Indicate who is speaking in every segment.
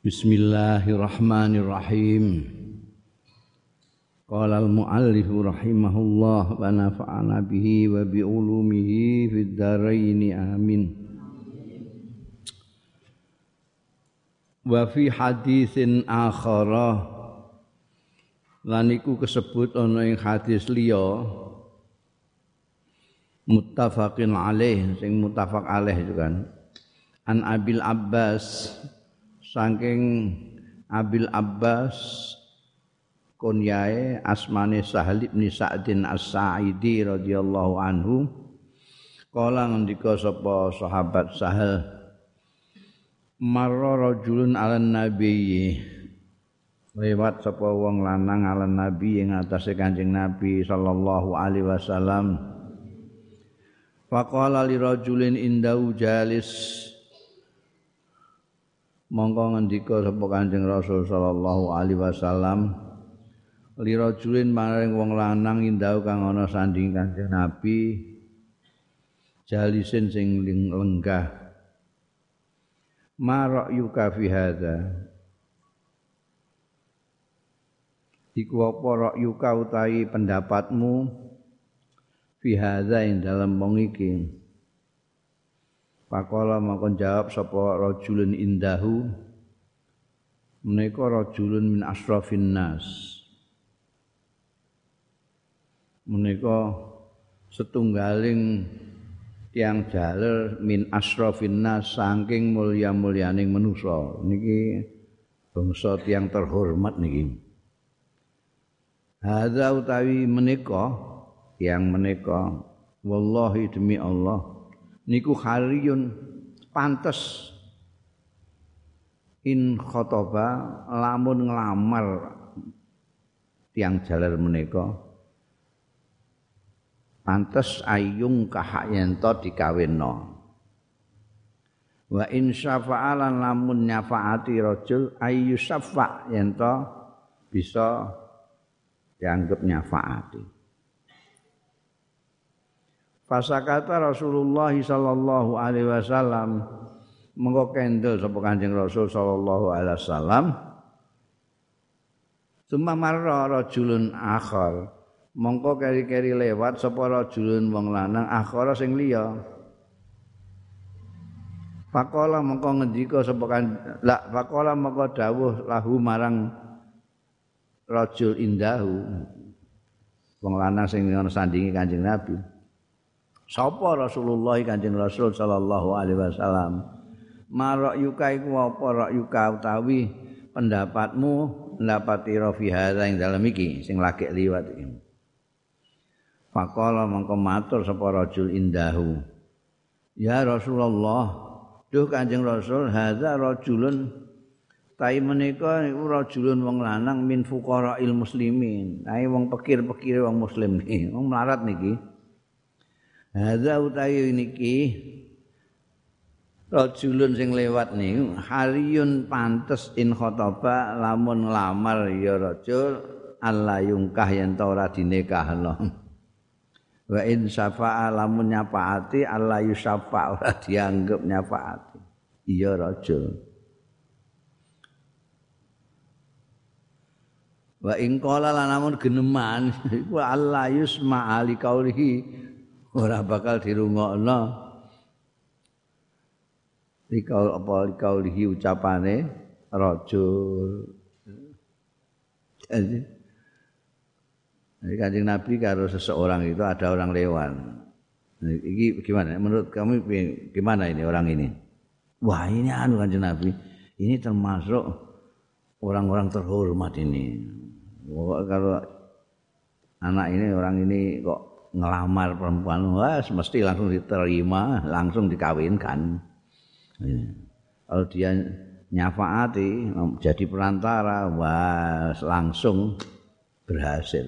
Speaker 1: Bismillahirrahmanirrahim. Qala al-muallif rahimahullah wa nafa'ana bihi wa bi ulumihi fid dharain amin. Wa fi haditsin akhara lan iku kesebut ana ing hadis liya muttafaqin alaih sing muttafaq alaih itu kan an Abil Abbas saking Abil Abbas kunyae asmane Sahal bin Sa'din As-Sa'idi radhiyallahu anhu. Kala ngendika sapa sahabat Sahal marra rajulun ala nabi. Lewat sapa wong lanang ala nabi ing atase Kanjeng Nabi sallallahu alaihi wasallam. Faqala li rajulin indau jalis mongko ngendika sapa Kanjeng Rasul sallallahu alaihi wasallam li rajulin maring wong lanang indau kang ana sanding Kanjeng Nabi jalisin sing lenggah. Ma ra'yuka fi hadza? Iku apa ra'yuka utawi pendapatmu fi hadza ing dalem wong iki Pakola makon jawab sapa rajulun indahu. Menika rajulun min asrafin nas. Menika setunggaling tiang jaler min asrafin nas saking mulya-mulyaning manusa niki bangsa tiang terhormat niki. Hadza utawi menika tiang menika wallahi demi Allah niku hariyun pantes. In khotoba lamun nglamar tiang jaler menika pantes ayung kahayento dikawinno wa in syafa'alan lamun nyafaati rajul ayu syafa' yento bisa dianggap nyafaati Fasakata Rasulullah sallallahu alaihi wasallam mengko kendel sapa Kanjeng Rasul sallallahu alaihi wasallam? Suma marra rajulun akhar. Mongko keri-keri lewat sapa rajulun wong lanang akhara sing liya. Pakola mongko ngendika sapa kan la pakola mongko dawuh lahu marang rajul indahu. Wong lanang sing ana sandingi Kanjeng Nabi Sapa Rasulullah Kanjeng Rasul sallallahu alaihi wasallam? Marok yuka iku apa yuka utawi pendapatmu pendapati rafi hadza ing dalem iki sing lagi liwat iki. Faqala mangko matur sapa rajul indahu. Ya Rasulullah, duh Kanjeng Rasul hadza rajulun tai menika niku rajulun wong lanang min fuqara'il muslimin. Tai wong pikir-pikir wong muslim iki, wong melarat niki. Hadza utawi niki rajulun sing lewat niku hariyun pantes in khotoba lamun nglamar ya rajul Allah yungkah yen ta ora dinikahno. Wa in syafa'a lamun nyafaati Allah yusyafa ora dianggap nyafaati. Iya rajul. Wa in qala lanamun geneman iku Allah yusma ali kaulihi ora bakal dirungokno. Dikau apa dikau lihi ucapane rajul. Jadi kanjeng Nabi karo seseorang itu ada orang lewat. Ini gimana? Menurut kamu gimana ini orang ini? Wah ini anu kanjeng Nabi. Ini termasuk orang-orang terhormat ini. Kalau anak ini orang ini kok ngelamar perempuan wah mesti langsung diterima langsung dikawinkan. Kalau dia nyafaati jadi perantara wah langsung berhasil.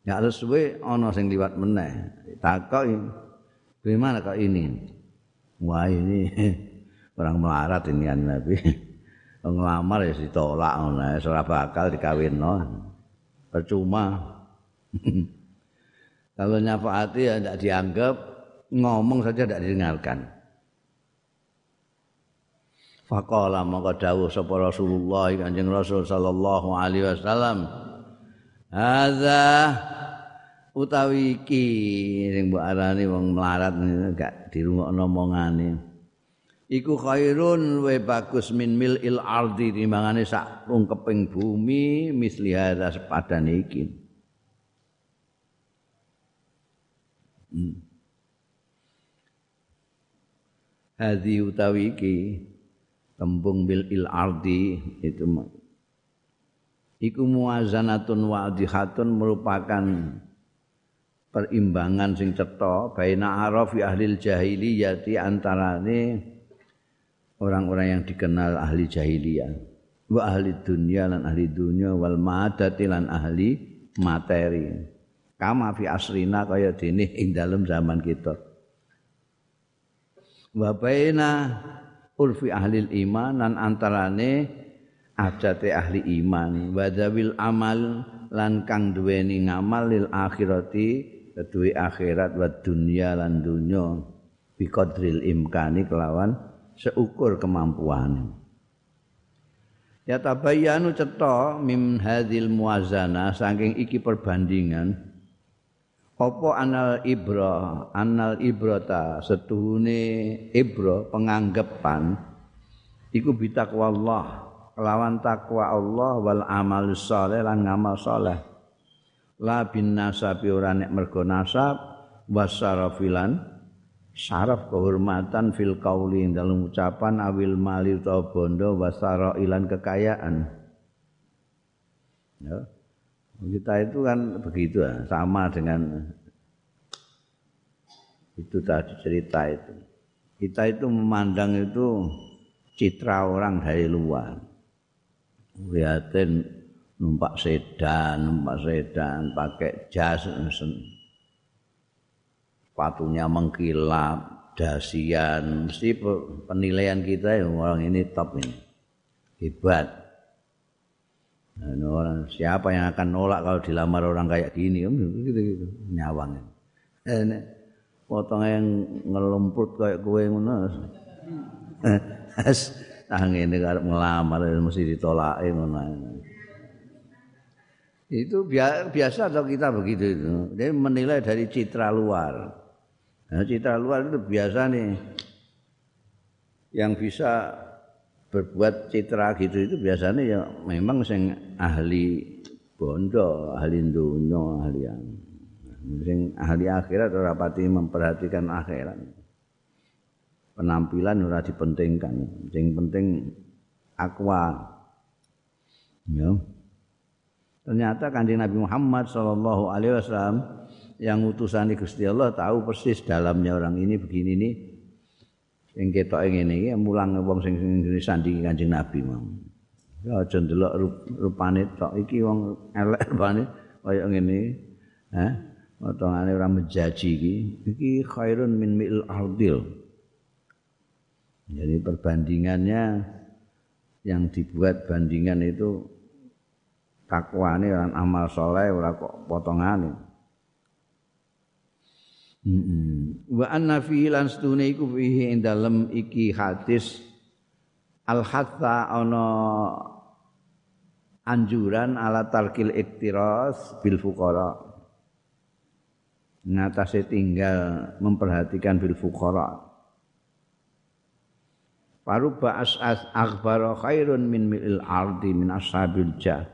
Speaker 1: Ya harus suwe ono sing liwat meneh. Takok gimana kok ini? Wah ini orang melarat ini kan Nabi. Ngelamar ya ditolak ngono ora bakal dikawinno. Percuma Kalau nyafaati ya tidak dianggap, ngomong saja tidak didengarkan. Faqala maka dawuh sapa Rasulullah Kanjeng Rasul sallallahu alaihi wasallam Hadza utawi iki sing mbok arani wong melarat gak dirungokno omongane iku khairun wa bagus min milil ardi timbangane sak rungkeping bumi misli hadza sepadane iki hmm. Hadi utawi iki tembung bil il ardi itu iku muazanatun wa adihatun merupakan perimbangan sing cetha baina arafi ahli jahiliyah antarane orang-orang yang dikenal ahli jahiliyah. Wa ahli dunia lan ahli dunia wal ma'adati lan ahli materi kama fi asrina kaya dene ing dalem zaman kita. Wa baina urfi ahli iman dan antarane adate ahli iman. Wadawil amal lan kang duweni ngamal lil akhirati kedue akhirat wa dunya lan dunya. Bi qadril imkani kelawan seukur kemampuan ya tabayyanu cetha mim hadhil muazana saking iki perbandingan apa anal ibra? Anal ibrata setuhune ibra penganggepan iku bitakwa Allah. Kelawan takwa Allah wal amal saleh lan ngamal saleh. La bin nasabi ora nek mergo nasab wasarafilan syaraf kehormatan fil qauli dalam ucapan awil mali utawa bondo wasara ilan kekayaan. Ya kita itu kan begitu ya, sama dengan itu tadi cerita itu. Kita itu memandang itu citra orang dari luar. Lihatin numpak sedan, numpak sedan, pakai jas, sepatunya mengkilap, dasian, mesti penilaian kita ya orang ini top ini, hebat. Dan orang siapa yang akan nolak kalau dilamar orang kayak gini, gitu gitu, nyawang. Eh, potong yang ngelumput kayak kue ngono. Es tang ini karep ngelamar mesti ditolak. Itu biasa atau kita begitu itu. Dia menilai dari citra luar. Nah, citra luar itu biasa nih yang bisa berbuat citra gitu itu biasanya ya memang sing ahli bondo, ahli dunia, ahli yang sing ahli akhirat ora pati memperhatikan akhirat. Penampilan ora dipentingkan, sing penting akwa. Ya. Ternyata kanjeng Nabi Muhammad sallallahu alaihi wasallam yang utusan Gusti Allah tahu persis dalamnya orang ini begini nih. Sing ketoke ngene iki mulang wong sing sing sandingi kanjeng Nabi mau. Ya aja ndelok rupane tok. Iki wong elek rupane kaya ngene. Hah? potongane ora menjaji iki. Iki khairun min mil ardil. Jadi perbandingannya yang dibuat bandingan itu takwane dan amal soleh ora kok potongane. Wa anna fihi lan stune iku fihi ing dalem iki hadis. Al hatta ana anjuran ala tarkil iktiras bil fuqara ngatasi tinggal memperhatikan bil fuqara Faruba as'as akhbara khairun min mil'il ardi min ashabil jah.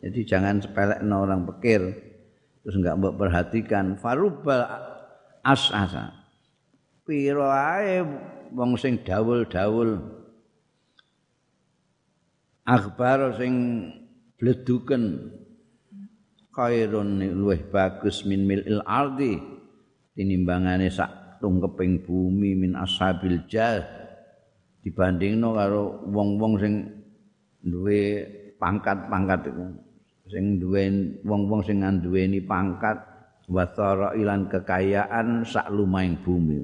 Speaker 1: Jadi jangan sepelek orang pikir terus enggak mbok perhatikan faruba as'asa. Piro ae wong sing dawul-dawul akhbar sing bleduken. Khairun luweh bagus min milil ardi tinimbangane sak tungkeping bumi min ashabil jah. Dibandingno karo wong-wong sing duwe pangkat-pangkat sing duwe wong-wong sing nduweni pangkat wasara ilan kekayaan sak lumaing bumi.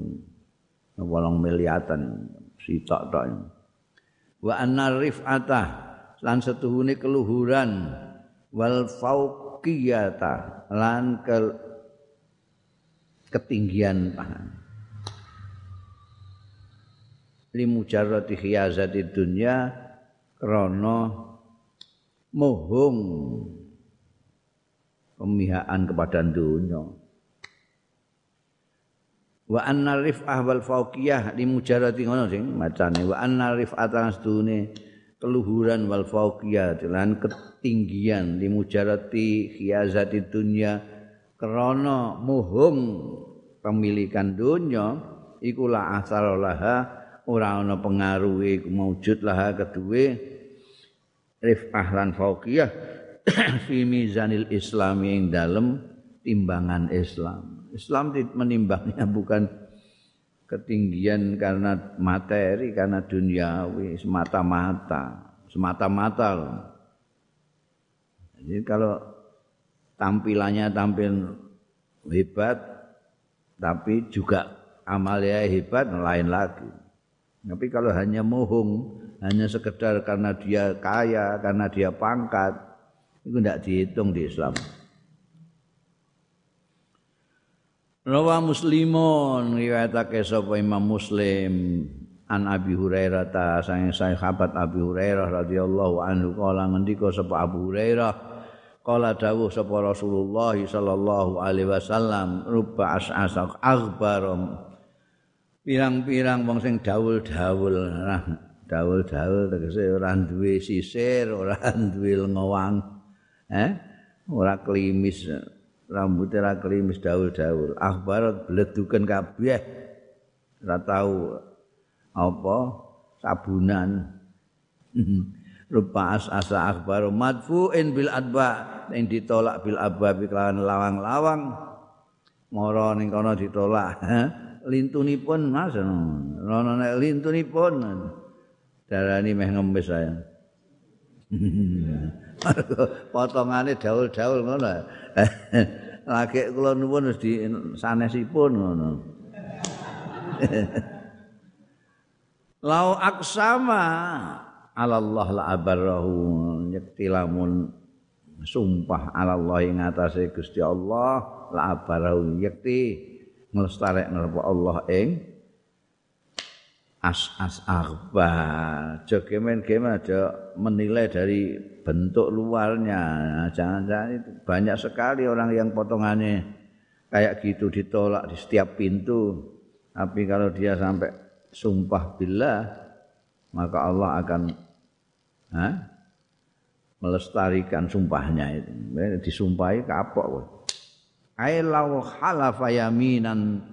Speaker 1: Wolong miliatan sitok tok. Wa anna rif'ata lan setuhune keluhuran. Wal fauq fawqiyata lan ke ketinggian limujarrati khiyazati dunya krana mohong pemihaan kepada dunia wa anna rif'ah wal fauqiyah. Limujarrati ngono sing macane. Wa anna rif'at astune keluhuran wal fauqiyah lan ketinggian limujarrati khiyazati dunya krana mohong pemilikan dunya iku la asaralah ora ana pengaruhe maujud lah kedue rifah lan fauqiyah fi mizanil islami ing dalem timbangan Islam. Islam menimbangnya bukan ketinggian karena materi, karena duniawi, semata-mata, semata-mata loh. Jadi kalau tampilannya tampil hebat, tapi juga amalnya hebat, lain lagi. Tapi kalau hanya mohong, hanya sekedar karena dia kaya, karena dia pangkat, itu tidak dihitung di Islam. Rawa Muslimun riwayatake sapa Imam Muslim an Abi Hurairah ta sang sahabat Abi Hurairah radhiyallahu anhu kala ngendika sapa Abu Hurairah kala dawuh sapa Rasulullah sallallahu alaihi wasallam ruba as'asa aghbarum pirang-pirang wong sing dawul-dawul dawul-dawul tegese ora duwe sisir, ora duwe ngowang. Eh? Ora klimis, rambut ora klimis dawul-dawul. Akhbar bleduken kabeh. Ora tau apa sabunan. Rupa as-asa akhbar madfu'in bil adba yang ditolak bil abba kelawan lawang-lawang. Moro ning kono ditolak. lintunipun Mas. Rono nek lintunipun. Darani meh ngembes saya. Potongane daul-daul ngono. Lagi kula nuwun wis di sanesipun ngono. Lau aksama Allah la abarrahu nyekti lamun sumpah Allah ing atase Gusti Allah la abarrahu yakti nglestarek napa Allah ing as as arba. Jogemen gemen aja menilai dari bentuk luarnya. Jangan-jangan itu banyak sekali orang yang potongannya kayak gitu ditolak di setiap pintu. Tapi kalau dia sampai sumpah billah maka Allah akan ha, melestarikan sumpahnya itu. Disumpahi kapok. Ai law halafa yaminan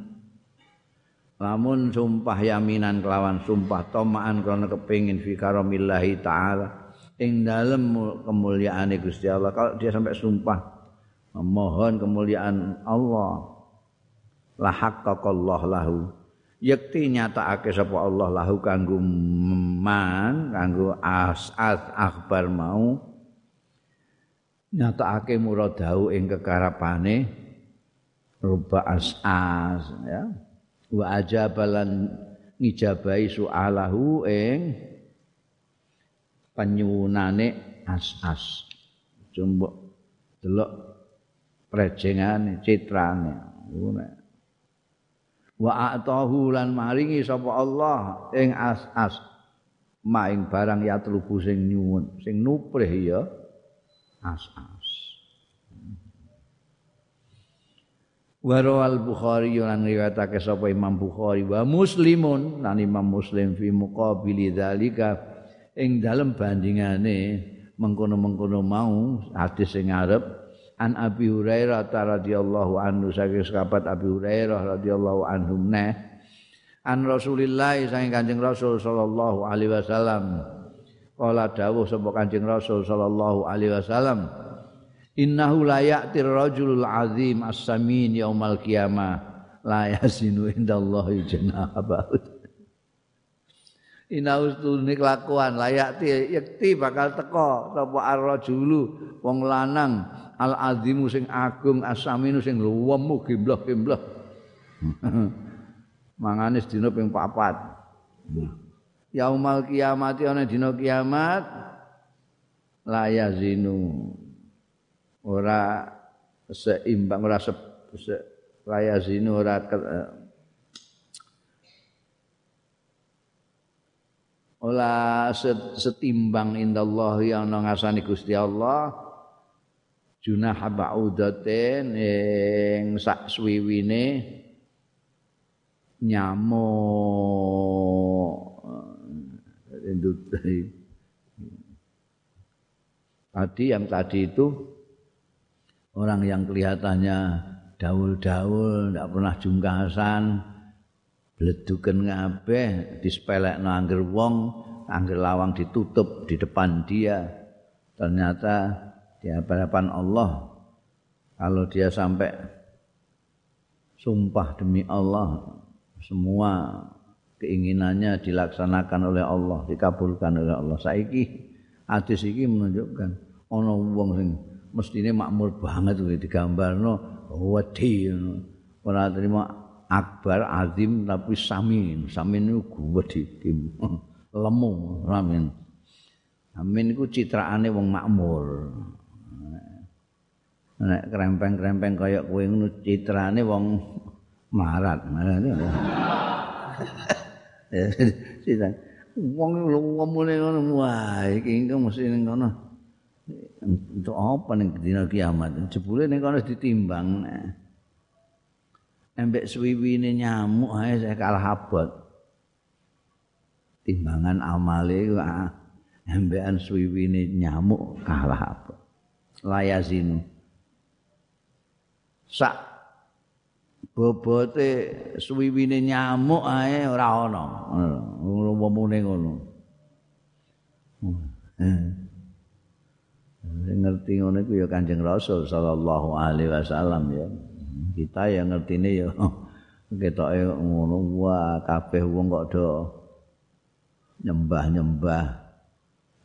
Speaker 1: lamun sumpah yaminan kelawan sumpah tomaan karena kepingin fi karamillahi taala. Ing dalem kemuliaan Gusti Allah kalau dia sampai sumpah memohon kemuliaan Allah la haqqaqallah lahu. Yakti nyatakake sapa Allah lahu kanggo man kanggo as akhbar mau. Nyatakake muradahu ing kekarapane ruba as'as ya wa ajabalan ngijabahi su'alahu ing penyunane as'as. Coba delok prejengane citrane. Wa atahu lan maringi sapa Allah ing as'as. Maing barang ya sing nyuwun sing nuprih ya as'as Warawal Bukhari lan riwayatake sapa Imam Bukhari. Wa Muslimun lan Imam Muslim fi muqabili dzalika ing dalem bandingane mengkono-mengkono mau hadis sing ngarep an Abi Hurairah radhiyallahu anhu saking sahabat Abi Hurairah radhiyallahu anhu neh an Rasulillah saking Kanjeng Rasul sallallahu alaihi wasallam. Kala dawuh sapa Kanjeng Rasul sallallahu alaihi wasallam innahu la ya'tir rajulul azim as-samin yaumal qiyamah. La yasinu indallahi janabahu innahu stune kelakuan. Layak yakti bakal teko sapa ar-rajulu wong lanang. Al-azimu sing agung as-saminu sing luwemu gembloh-gembloh. Mangane dina ping 4 yaumal kiamat ana dina kiamat. La yazinu ora seimbang ora se, se raya zinu ora ke, ora setimbang indallah yang ngasani Gusti Allah. Junah ba'udatin ing sak suwiwine nyamuk. Tadi yang tadi itu orang yang kelihatannya daul-daul tidak pernah jungkasan bleduken ngabeh dispelekno angger wong angger lawang ditutup di depan dia. Ternyata di hadapan Allah kalau dia sampai sumpah demi Allah semua keinginannya dilaksanakan oleh Allah dikabulkan oleh Allah. Saiki hadis iki menunjukkan ana wong sing mestine makmur banget kuwi digambarno. Wedi ora terima akbar azim tapi samin. Samin itu gede lemu samin. Samin itu citraane wong makmur. Nek krempeng-krempeng kaya kowe ngono citrane wong marat marat ya wong ngomongane ngono. Wah iki engko mesti ning kono untuk apa ning dina kiamat jebule ning kono ditimbang embek suwiwine nyamuk ae saya kalah abot. Timbangan amale ku ah, embekan suwiwine nyamuk kalah abot. Layazinu. Sak bobote suwiwine nyamuk ae ora ana. Ngono womune ngono. Ngerti ngono iku ya Kanjeng Rasul sallallahu alaihi wasallam ya. kita yang ngertine ya ketoke ngono wah kabeh wong kok do nyembah-nyembah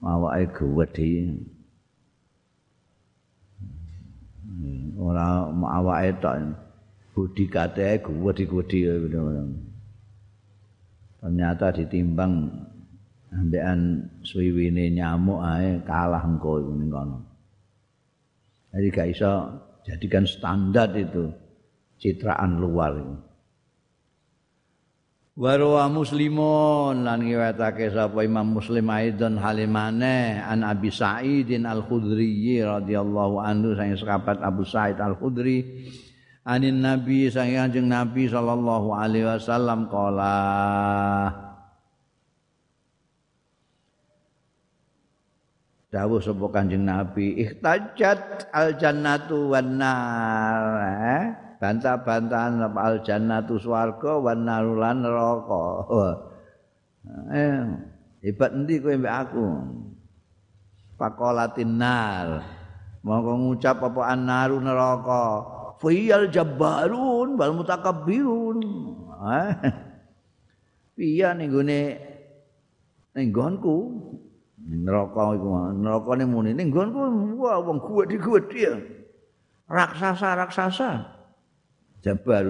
Speaker 1: awake gedhe ora awake tok budi kate gedhe-gedhe ternyata ditimbang ambekan suwiwine nyamuk ae kalah engko ning kono. Jadi gak iso jadikan standar itu citraan luar Warwa muslimun lan ngiwetake sapa Imam Muslim aidon halimane an Abi Sa'idin Al-Khudri radhiyallahu anhu sang sahabat Abu Sa'id Al-Khudri anin Nabi sang Kanjeng Nabi sallallahu alaihi wasallam qala dawuh sapa Kanjeng Nabi ihtajat al jannatu wan nar eh? bantah-bantahan al jannatu swarga wan narulan neraka. Eh, hebat endi kowe mbek aku? Pakolatin nar. Monggo ngucap apa annaru neraka. Fiyal jabbarun wal mutakabbirun. Eh. Piye ning gone ning neraka iku neraka ning muni ning nggonku wong kuwat-kuwat raksasa-raksasa. Jabar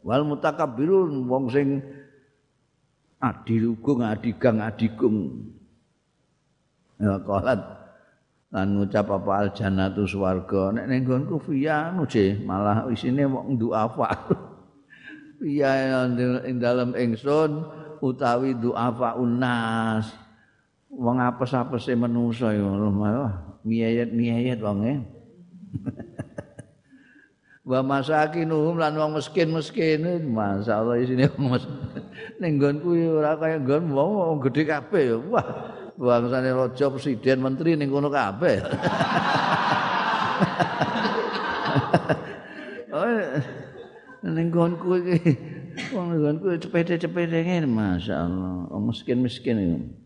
Speaker 1: wal mutakabbirun wong sing adilugung adigang adigung ya qalat. Lan ngucap apa al jannatu swarga. Nek ning nggonku fiya malah isine wong duafa fiya ing dalem ingsun utawi duafa unas wong apes-apese manusa ya Allah miyayat-miyayat wong e. Wa masakinuhum lan wong miskin-miskin. Masyaallah isine wong ning nggonku ora kaya nggon wong gedhe kabeh ya. Wah bangsane raja presiden menteri ning kono kabeh. Ning nggonku iki wong nggonku cepete-cepete ngene masyaallah. Wong miskin-miskin iki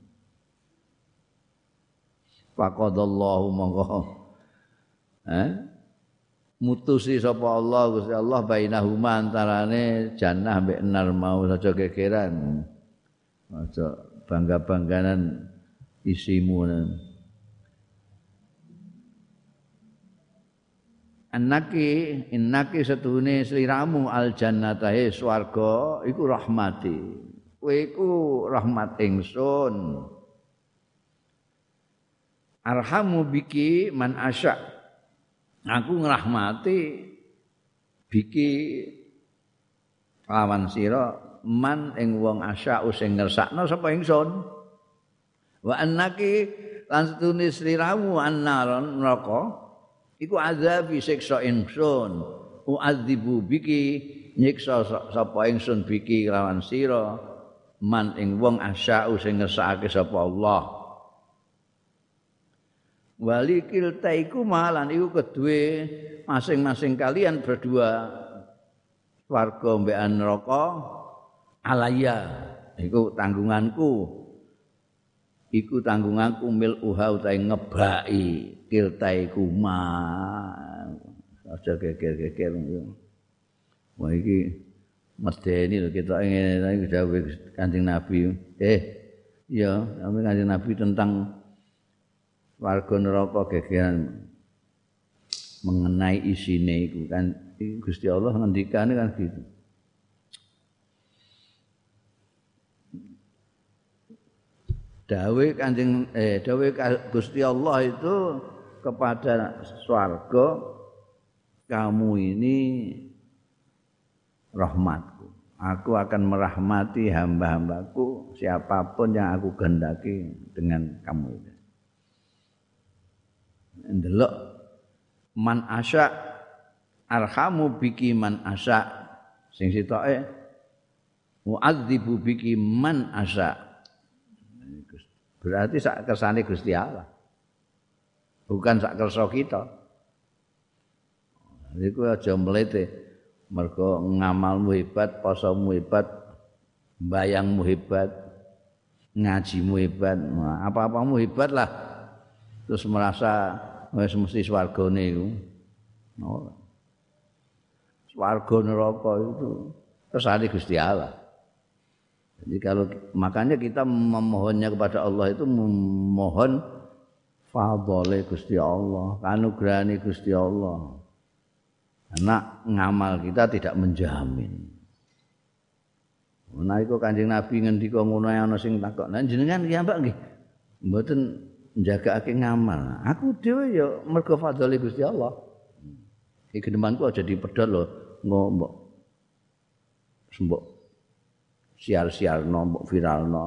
Speaker 1: faqadallahu monggo eh mutusi sapa Allah Gusti Allah bainahuma antarane jannah mbek nar mau aja gegeran aja bangga-bangganan isimu Anaki innaki setune sliramu al jannatahe swarga iku rahmati. Iku rahmat ingsun. Arhamu biki man asya' aku ngrahmati biki lawan sira man ing wong asya sing ngersakno sapa ingsun. Wa annaki lan setune sliramu annaron neraka iku azabi siksa ingsun. Uadzibu biki nyiksa sapa ingsun biki lawan sira man ing wong asya'u sing ngersakake sapa Allah wali kiltaiku malan iku kedue masing-masing kalian berdua. Warga mbekan neraka alaya iku tanggunganku. Iku tanggunganku mil uha utahe ngebaki kiltai kuma aja geger-geger. Wah iki medeni lho kita ingin iki dawuh Kanjeng Nabi. Eh iya kami Kanjeng Nabi tentang warga neraka gegeran mengenai isine iku kan. Gusti Allah ngendikane kan gitu. Dawe kanjeng eh dawe Gusti Allah itu kepada swarga kamu ini rahmatku. Aku akan merahmati hamba-hambaku siapa pun yang aku kehendaki dengan kamu ini ndelok man asya arhamu biki man asya sing sitoke muadzibu biki man asya Berarti sak kersane Gusti Allah. Bukan sak kersa kita. Iku aja mlete. Mergo ngamalmu hebat, posomu hebat, bayangmu hebat, ngajimu hebat, apa-apamu hebat lah. Terus merasa wis mesti swargane iku. Ora. Swarga neraka itu kersane Gusti Allah. Jadi kalau makanya kita memohonnya kepada Allah itu memohon fadhole Gusti Allah, kanugrahane Gusti Allah. Karena ngamal kita tidak menjamin. Nah iku Kanjeng Nabi ngendika ngono ana sing takok, "Lah jenengan ki mbak nggih mboten njagakake ngamal." Aku dhewe ya mergo fadhole Gusti Allah. Iki genemanku aja dipedhot lho, ngomong. Sembok siar-siarno mbok viralno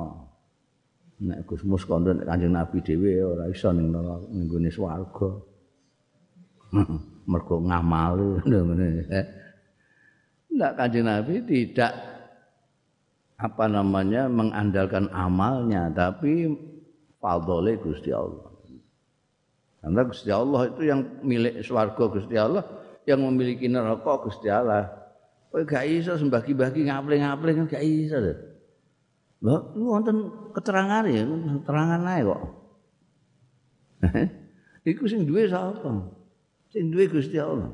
Speaker 1: nek Gus Mus kondo nek Kanjeng Nabi dhewe ora iso ning ning gone swarga mergo ngamal ngene ndak Kanjeng Nabi tidak apa namanya mengandalkan amalnya tapi fadhole Gusti Allah karena Gusti Allah itu yang milik swarga Gusti Allah yang memiliki neraka Gusti Allah Kowe gak iso sembagi-bagi ngapling-ngapling gak iso lho. Lho, wonten keterangan ya, keterangan ae kok. Iku sing duwe sapa? Sing duwe Gusti Allah.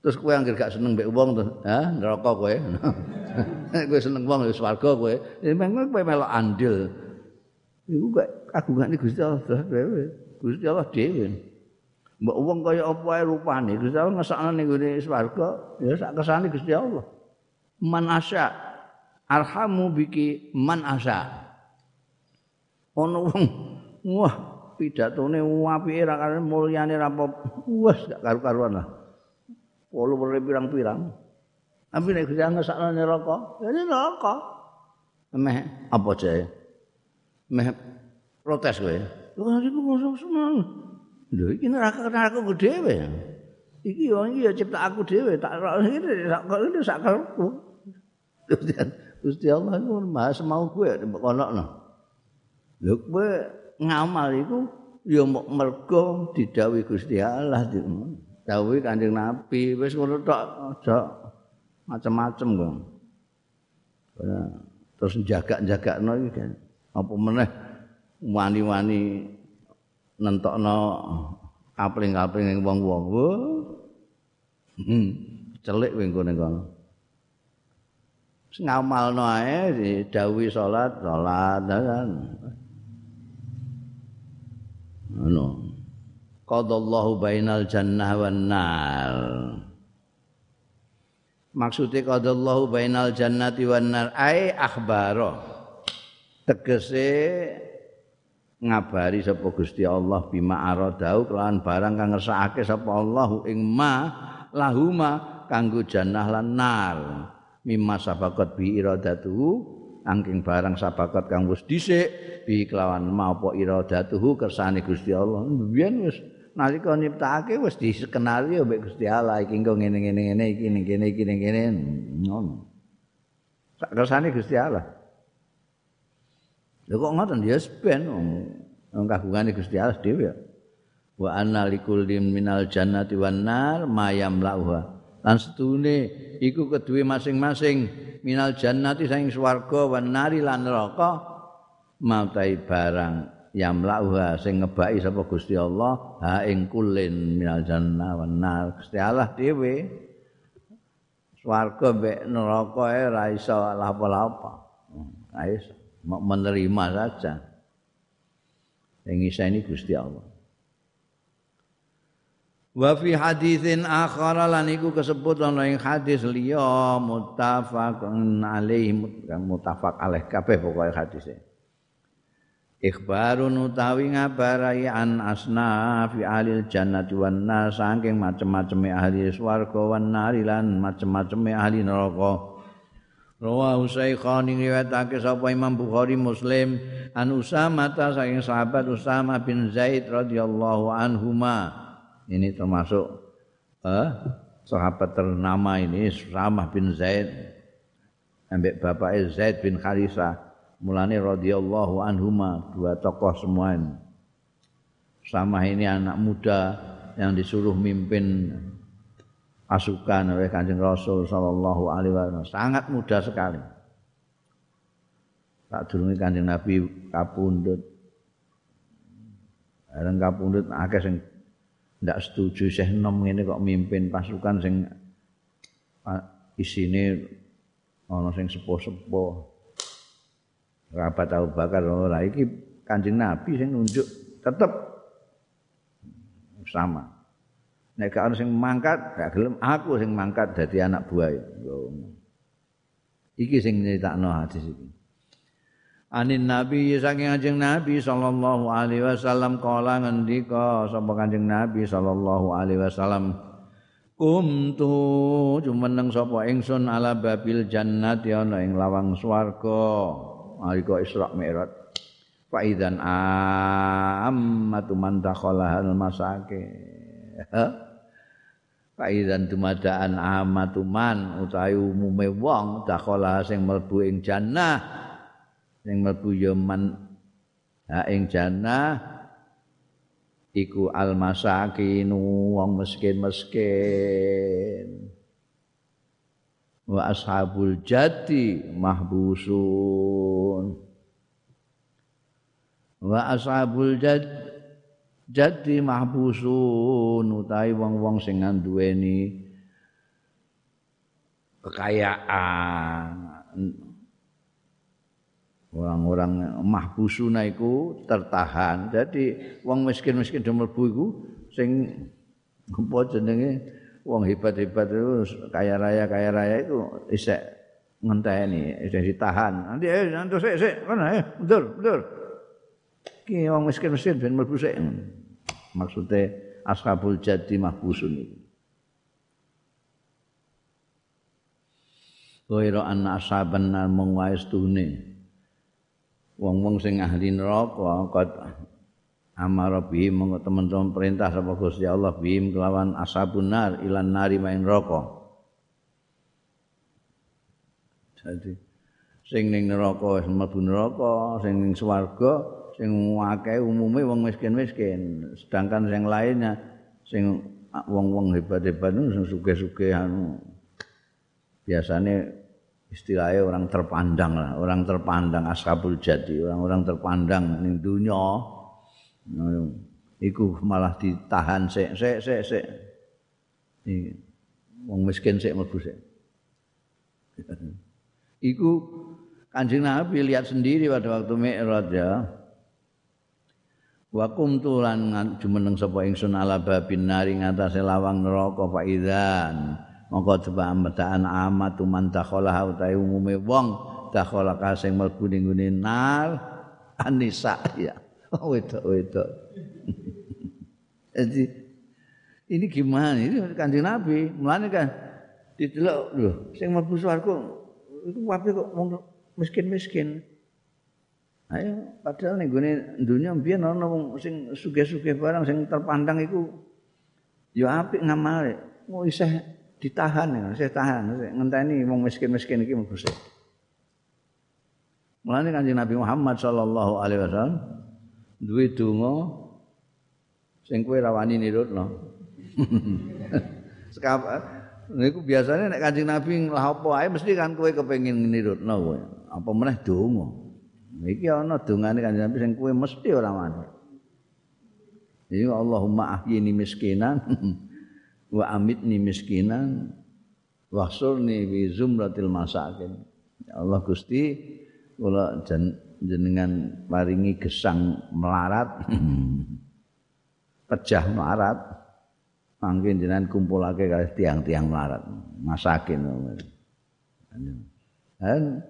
Speaker 1: Terus kowe anggere gak seneng mbek wong to, ha, neraka kowe. kowe seneng wong ya swarga kowe. Ya memang kowe melok andil. Iku gak kagungane Gusti Allah dhewe. Gusti Allah dhewe. Mbok wong kaya apa ae rupane, Gusti Allah ngesakno ning gone swarga, ya sak kersane Gusti Allah. man asya arhamu biki man asya ono wong wah pidatone apike ra kare mulyane ra wes gak karu-karuan lah polo pirang-pirang tapi nek Gusti Allah sakno neraka ya neraka meh apa jae meh protes kowe? Lho iku mosok semang. Lho iki neraka neraka dhewe. Iki yo iki ya cipta aku dhewe. Tak ngene sak ngene sak Gusti Allah iku maha semau kowe mbok konokno. Lho kowe ngamal iku ya mbok mergo didhawuhi Gusti Allah didhawuhi Kanjeng Nabi wis ngono tok aja macam-macam kok. Terus jaga-jagakno iki kan. Apa meneh wani-wani nentokno kapling-kapling ning wong-wong. Hmm, celik kowe ngene ngamalno ae didhawuhi salat salat kan? Ngono. Qadallahu bainal jannah wan nar. Maksude qadallahu bainal jannati wan nar. Ai akhbaro tegese ngabari sapa Gusti Allah bima aradau kelawan barang kang ngersakake sapa Allah ing ma lahuma kanggo jannah lan nar. Mimma sabaqat bi iradatu angking barang sabakat kang wis dhisik bi kelawan mapa iradatuhu kersane Gusti Allah. Biyen wis nalika nyiptakake wis dikenali ya mbek Gusti Allah iki engko ngene-ngene ngene iki ning kene iki ning kene ngono kersane Gusti Allah lho kok ngoten? Ya ben wong kagungane Gusti Allah dhewe ya. Wa anna likulli minal jannati wan nar mayam lauha lan setune iku kedue masing-masing minal jannati saing swarga wan nari lan neraka mautai barang yamlauha sing ngebaki sapa Gusti Allah ha ing kulin minal jannah wan nar. Gusti Allah dhewe swarga mbek neraka e ora iso apa-apa iso menerima saja. Sing ini Gusti Allah. Wa fi haditsin akhar lan iku kesebut ana ing hadis liya muttafaqun alaihi muttafaq alaih kabeh pokoke hadise. ikhbarun utawi ngabarai an asna fi alil jannati wan nar saking macem-maceme ahli swarga wan nari lan macem-maceme ahli neraka Rawa Usaikhani riwayatake sapa Imam Bukhari Muslim an Usama ta saking sahabat Usama bin Zaid radhiyallahu anhuma ini termasuk eh, sahabat ternama ini Usama bin Zaid ambek bapaknya Zaid bin Kharisah mulane radhiyallahu anhuma dua tokoh semua ini. sama ini anak muda yang disuruh mimpin pasukan oleh Kanjeng Rasul sallallahu alaihi wasallam. Sangat muda sekali. Tak durunge Kanjeng Nabi kapundhut. Areng kapundhut akeh sing ndak setuju Syekh Nom ngene kok mimpin pasukan sing isine ana sing sepuh-sepuh. Rapat Abu Bakar ora iki Kanjeng Nabi sing nunjuk tetep sama. Nek gak ono sing mangkat, gak gelem aku sing mangkat dadi anak buah. Iki sing nyritakno hadis iki. Anin Nabi saking Kanjeng Nabi sallallahu alaihi wasallam kala ngendika sapa Kanjeng Nabi sallallahu alaihi wasallam Kumtu jumeneng sapa ingsun ala babil jannati ana ing lawang swarga. nalika Isra Mi'raj fa idzan ammatu man dakhala al masake fa idzan tumadaan amatu man utawi umume wong dakhala sing mlebu ing jannah. Sing mlebu ya man ha ing jannah iku al masakinu wong miskin-miskin. Wa ashabul jati mahbusun. Wa ashabul jad jati mahbusun utawi wong-wong sing nduweni kekayaan. Orang-orang mahbusuna iku tertahan. Jadi wong miskin-miskin demel iku sing apa jenenge? Wong hebat-hebat itu kaya raya kaya raya itu isek ngenteni isek ditahan. Nanti eh nanti sik sik mana eh mundur mundur. Ki wong miskin-miskin ben mlebu sik maksude ashabul jati mahbusun iki Goiro anna ashaban nar mung wae Wong-wong sing ahli neraka amara bihim monggo teman-teman perintah sapa Gusti Allah bihim kelawan ashabun nar ilan nari main neraka. Jadi sing ning neraka wis mlebu neraka sing ning swarga sing akeh umume wong miskin-miskin. Sedangkan sing lainnya sing wong-wong hebat-hebat sing sugih-sugih anu biasanya istilahnya orang terpandang lah. Orang terpandang ashabul jadi orang-orang terpandang ning dunia iku malah ditahan sik sik sik sik. Wong miskin sik mlebu sik. Iku kanjeng Nabi lihat sendiri pada waktu Mi'raj ya wa kumtu lan jumeneng sapa ingsun ala babin nari ngatasé lawang neraka faidan mongko coba medaan amat man dakhala utahe umume wong dakhala kasing mlebu ning nar anisa ya wedok-wedok. Jadi ini gimana? Ini kanjeng Nabi. Mulane kan didelok lho, sing mlebu swarga iku wae kok miskin-miskin. Ayo padahal ning gone dunya mbiyen ana wong sing sugih-sugih barang sing terpandang iku ya apik ngamale. Mau isih ditahan ya, isih tahan, ngenteni wong miskin-miskin iki mlebu Mulane Kanjeng Nabi Muhammad sallallahu alaihi wasallam duwe donga sing kowe rawani nirutno. Sekap niku biasanya nek Kanjeng Nabi lah apa ae mesti kan kowe kepengin nirutno. Apa meneh donga. Iki ana dongane Kanjeng Nabi sing kowe mesti ora wani. Iki Allahumma ahyini miskinan wa amitni miskinan wahsurni bi zumratil masakin. Ya Allah Gusti kula jenengan paringi gesang melarat pecah melarat mangke jenengan kumpulake kali tiang-tiang melarat masakin dan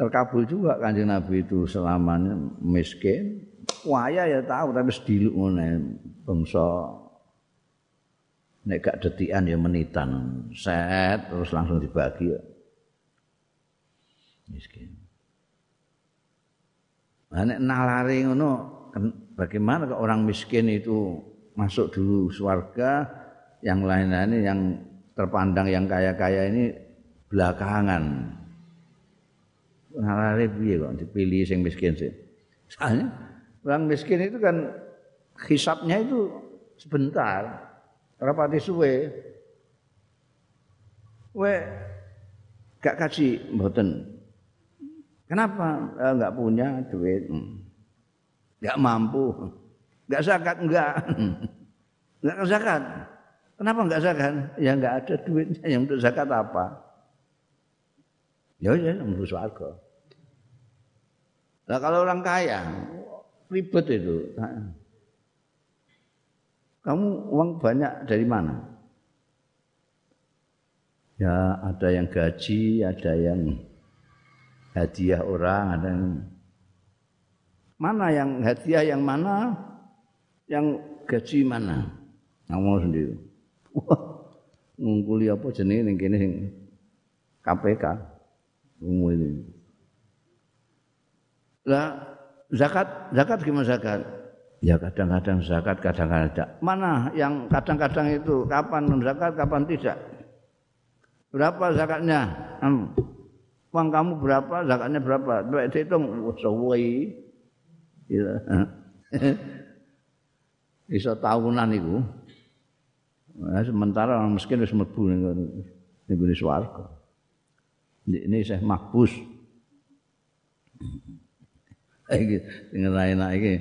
Speaker 1: terkabul juga kanjeng Nabi itu selamanya miskin waya ya tahu tapi sediluk ngene bangsa nek gak detikan ya menitan set terus langsung dibagi ya. miskin. Nah, nek nalare ngono bagaimana ke orang miskin itu masuk dulu surga yang lain-lain yang terpandang yang kaya-kaya ini belakangan. Nalare piye kok dipilih sing miskin sih. Soalnya orang miskin itu kan hisapnya itu sebentar. Rapati suwe. We gak kasih mboten Kenapa enggak punya duit? Enggak hmm. mampu. Enggak zakat enggak. Enggak zakat. Kenapa enggak zakat? Ya enggak ada duitnya yang untuk zakat apa? Ya ya untuk swarga. Nah kalau orang kaya ribet itu. Kamu uang banyak dari mana? Ya ada yang gaji, ada yang hadiah orang ada yang mana yang hadiah yang mana yang gaji mana ngomong sendiri ngungkuli apa jenis yang kini KPK ini lah zakat zakat gimana zakat ya kadang-kadang zakat kadang-kadang mana yang kadang-kadang itu kapan zakat kapan tidak berapa zakatnya hmm. Uang kamu berapa, zakatnya berapa? Baik dihitung, sesuai. Gitu. Bisa tahunan itu. Nah, sementara orang miskin harus mlebu ning ngene swarga. Ini saya makbus. Iki sing enak iki.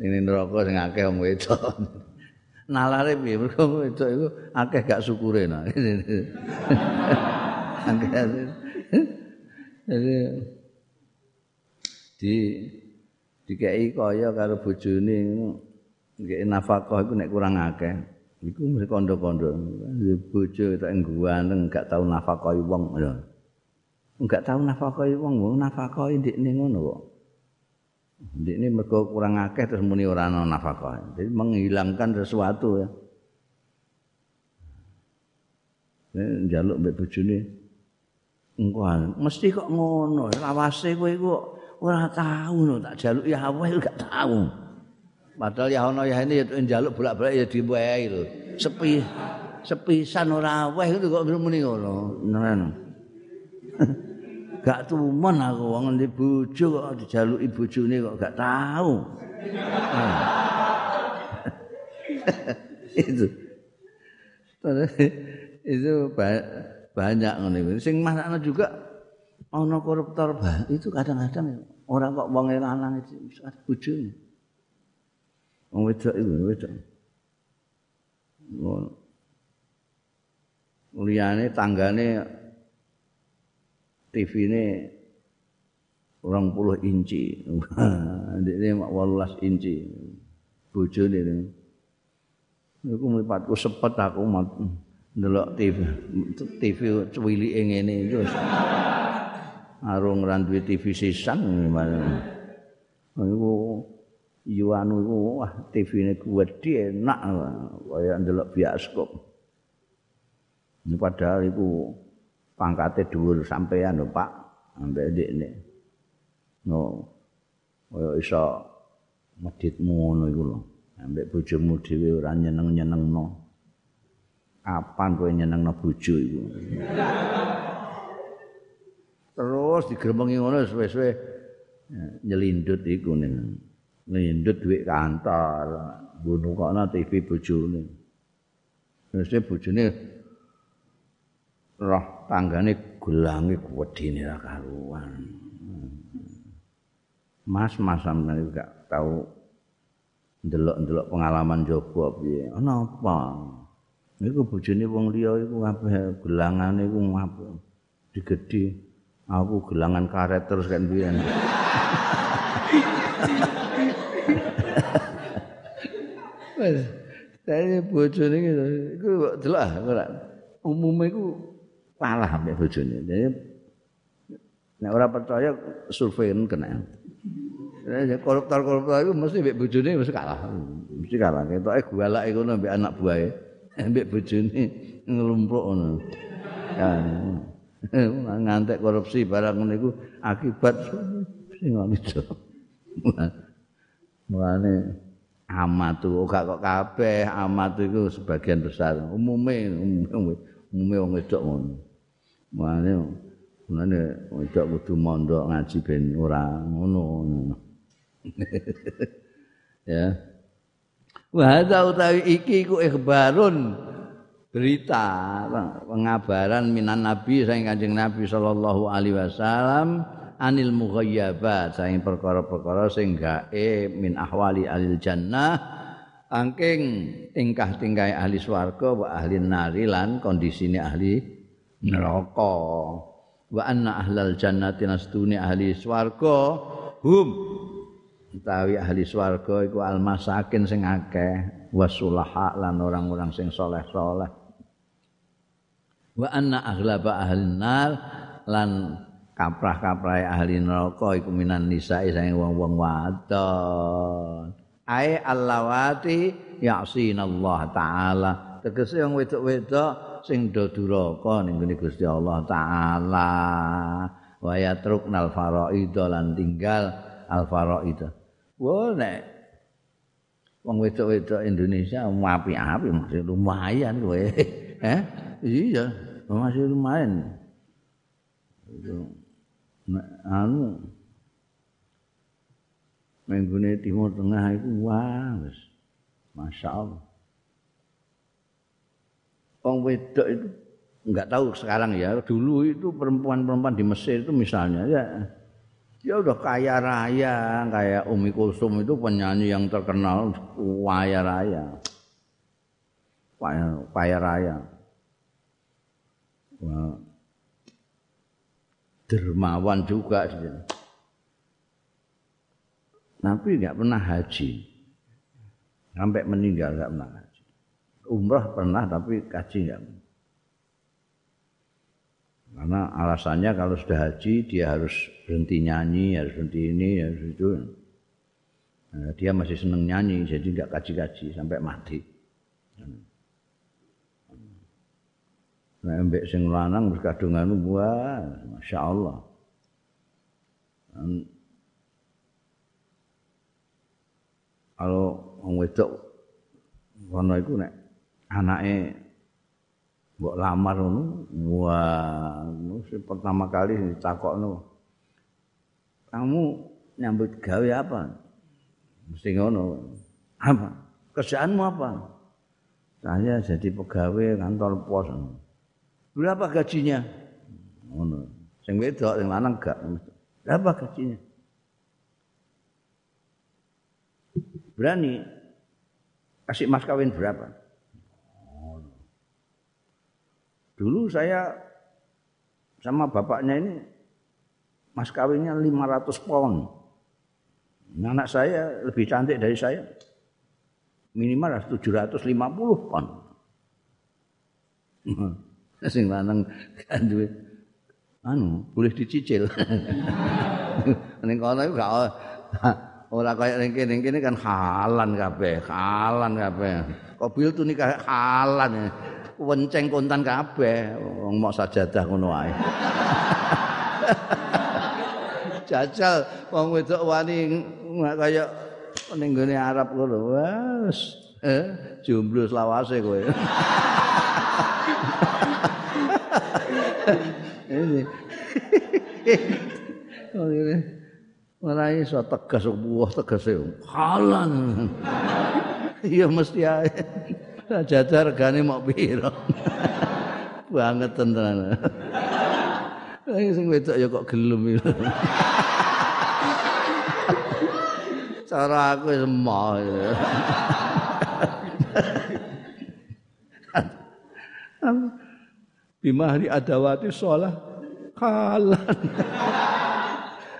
Speaker 1: Ini neraka sing akeh wong wedok. Nalare piye? Mergo wedok iku akeh gak syukure nah. Akeh di dikei kaya karo bojone nggih nafkah iku nek kurang akeh iku mesti kandha-kandha bojo tak ganteng gak tau nafkahi wong ya enggak tau nafkahi wong nafkahi ndekne ngono kok ndekne mergo kurang akeh terus muni ora ana nafkah jadi menghilangkan sesuatu ya njaluk mbek bojone Engko mesti kok ngono, lawase kowe iku ora tau no tak jaluk ya Allah gak tau. Padahal ya ono ya ini njaluk bolak-balik ya diwehi lho. Sepi sepisan ora weh itu kok muni ngono. Nenan. Gak tumen aku wong ngendi bojo kok dijaluki bojone kok gak tau. itu. itu banyak ngono iku. Sing masakno juga ana koruptor itu kadang-kadang orang kok wong lanang itu bojone. Wong wedok iku wedok. Liyane tanggane TV ini orang puluh inci, ini walulas inci, bujo ini. Aku melipatku sepet aku ndelok TV TV cuwilike ngene itu arung randuwe TV sisan gimana? Iku yo anu iku wah TV-ne gede enak. Kaya ndelok bioskop ini padahal iku pangkate dhuwur sampean lho Pak ambek ndekne. No. Kaya iso meditmu ngono iku lho. Ambek bojomu dhewe ora nyeneng-nyenengno. Kapan kowe nyenengno bojo iku? Terus digremengi ngono suwe-suwe nyelindut iku ning nyelindut duit kantor, bunuh kok TV bojone. Terus bojone roh tanggane gelange wedine ra karuan. Mas Mas sampeyan gak tau ndelok-ndelok pengalaman jowo piye. Ana apa? Niku bojone wong liya iku kabeh gelangane iku ngapa? Digedhi. Aku gelangan karet terus kan biyen. Wes, saya bojone iku delok ora. Umume iku kalah ambek bojone. Jadi nek ora percaya survei kena. koruptor-koruptor itu mesti mbek bojone mesti kalah. Mesti kalah. Ketoke gualake ngono mbek anak buahe. Mbek bojone nglumpruk ngono. Ya. Ngantek korupsi barang ngono iku akibat sing ngono. Mulane amat tuh gak kok kabeh amat itu sebagian besar umume umume wong wedok ngono. Mulane mulane wedok kudu mondok ngaji ben ora ngono. ya. Wa hadza utawi iki iku ikhbarun berita pengabaran minan nabi saking Kanjeng Nabi sallallahu alaihi wasallam anil mughayyabat saking perkara-perkara sing gae min ahwali alil jannah angking tingkah-tingkah ahli swarga wa ahli nari lan kondisine ahli neraka. Wa anna ahlal jannati nastuni ahli swarga. Hum. Utawi ahli swarga iku almasakin sing akeh wasulaha lan orang-orang sing soleh-soleh. Wa anna aghlaba ahli nar lan kaprah-kaprah ahli neraka iku minan nisae sing wong-wong wadon. Ae allawati Allah taala. Tegese wong wedok-wedok sing do duraka ning Gusti Allah taala wa yatruknal faraid lan tinggal al faraid Wah nek wong wedok-wedok Indonesia api-api masih lumayan kowe. Eh? Iya, masih lumayan. Anu menggune timur tengah itu wah wis masyaallah. Wong wedok itu enggak tahu sekarang ya, dulu itu perempuan-perempuan di Mesir itu misalnya ya dia udah kaya raya kayak Umi Kulsum itu penyanyi yang terkenal kaya raya. Kaya, raya. Wah. dermawan juga tapi nggak pernah haji. Sampai meninggal nggak pernah umrah pernah tapi haji nggak pernah Karena alasannya kalau sudah haji dia harus berhenti nyanyi, harus berhenti ini, harus itu. Nah, dia masih senang nyanyi, jadi nggak kaji-kaji sampai mati. Nah, embek sing lanang wis kadungan wah, Masya Allah. Kalau wong wedok kono iku nek anake mbok lamar ngono wah pertama kali ditakokno kamu nyambut gawe apa? Mesti ngono. Apa? Kerjaanmu apa? Saya jadi pegawai kantor pos. Berapa gajinya? Ngono. Sing wedok sing lanang gak. Berapa gajinya? Berani kasih mas kawin berapa Dulu saya sama bapaknya ini mas kawinnya 500 pound. Anak saya lebih cantik dari saya. Minimal 750 pound. Sing lanang kan duwe anu boleh dicicil. Ning kono iku gak ora kaya ning kene kene kan halan kabeh, halan kabeh. Kobil tuh nikah halan. Wenceng kontan kabeh wong mok sajadah ngono wae jajal wong wedok wani kaya ning gone Arab ngono. Wes, eh jomblo selawase kowe. Oh ini. Ora iso tegas buah tegas halan. Iya mesti ae. Jajar regane mok piro. Banget tenan. Sing wedok ya kok gelem. Cara aku semua. Bimahri adawati sholah kalan.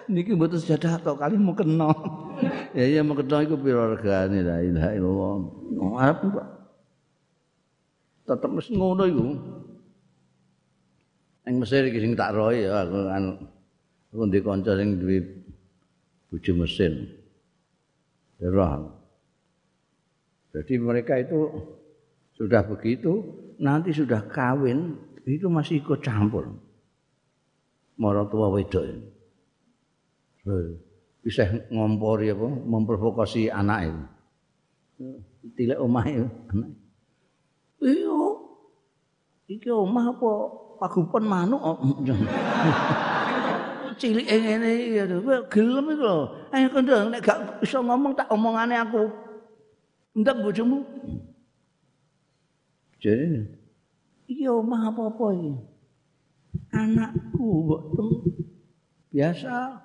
Speaker 1: Niki mboten sejadah tok kali mau kena. ya iya mau kena iku pira regane la ilaha illallah. Arep kok tetep mesti ngono iku. Ing Mesir iki sing tak roe ya aku kan aku ndek kanca sing duwe bojo Mesir. Derah. Jadi mereka itu sudah begitu, nanti sudah kawin itu masih ikut campur. Mara tua wedok. Bisa ngompori apa, memprovokasi anak itu. Tilek omah itu. Iya. Iki omah apa pagupon manuk cilik ngene iki ya gelem iku lho. Ayo kendang nek gak iso ngomong tak omongane aku. Ndek bojomu. Jadi? Iki omah apa-apa iki? Anakku mbok biasa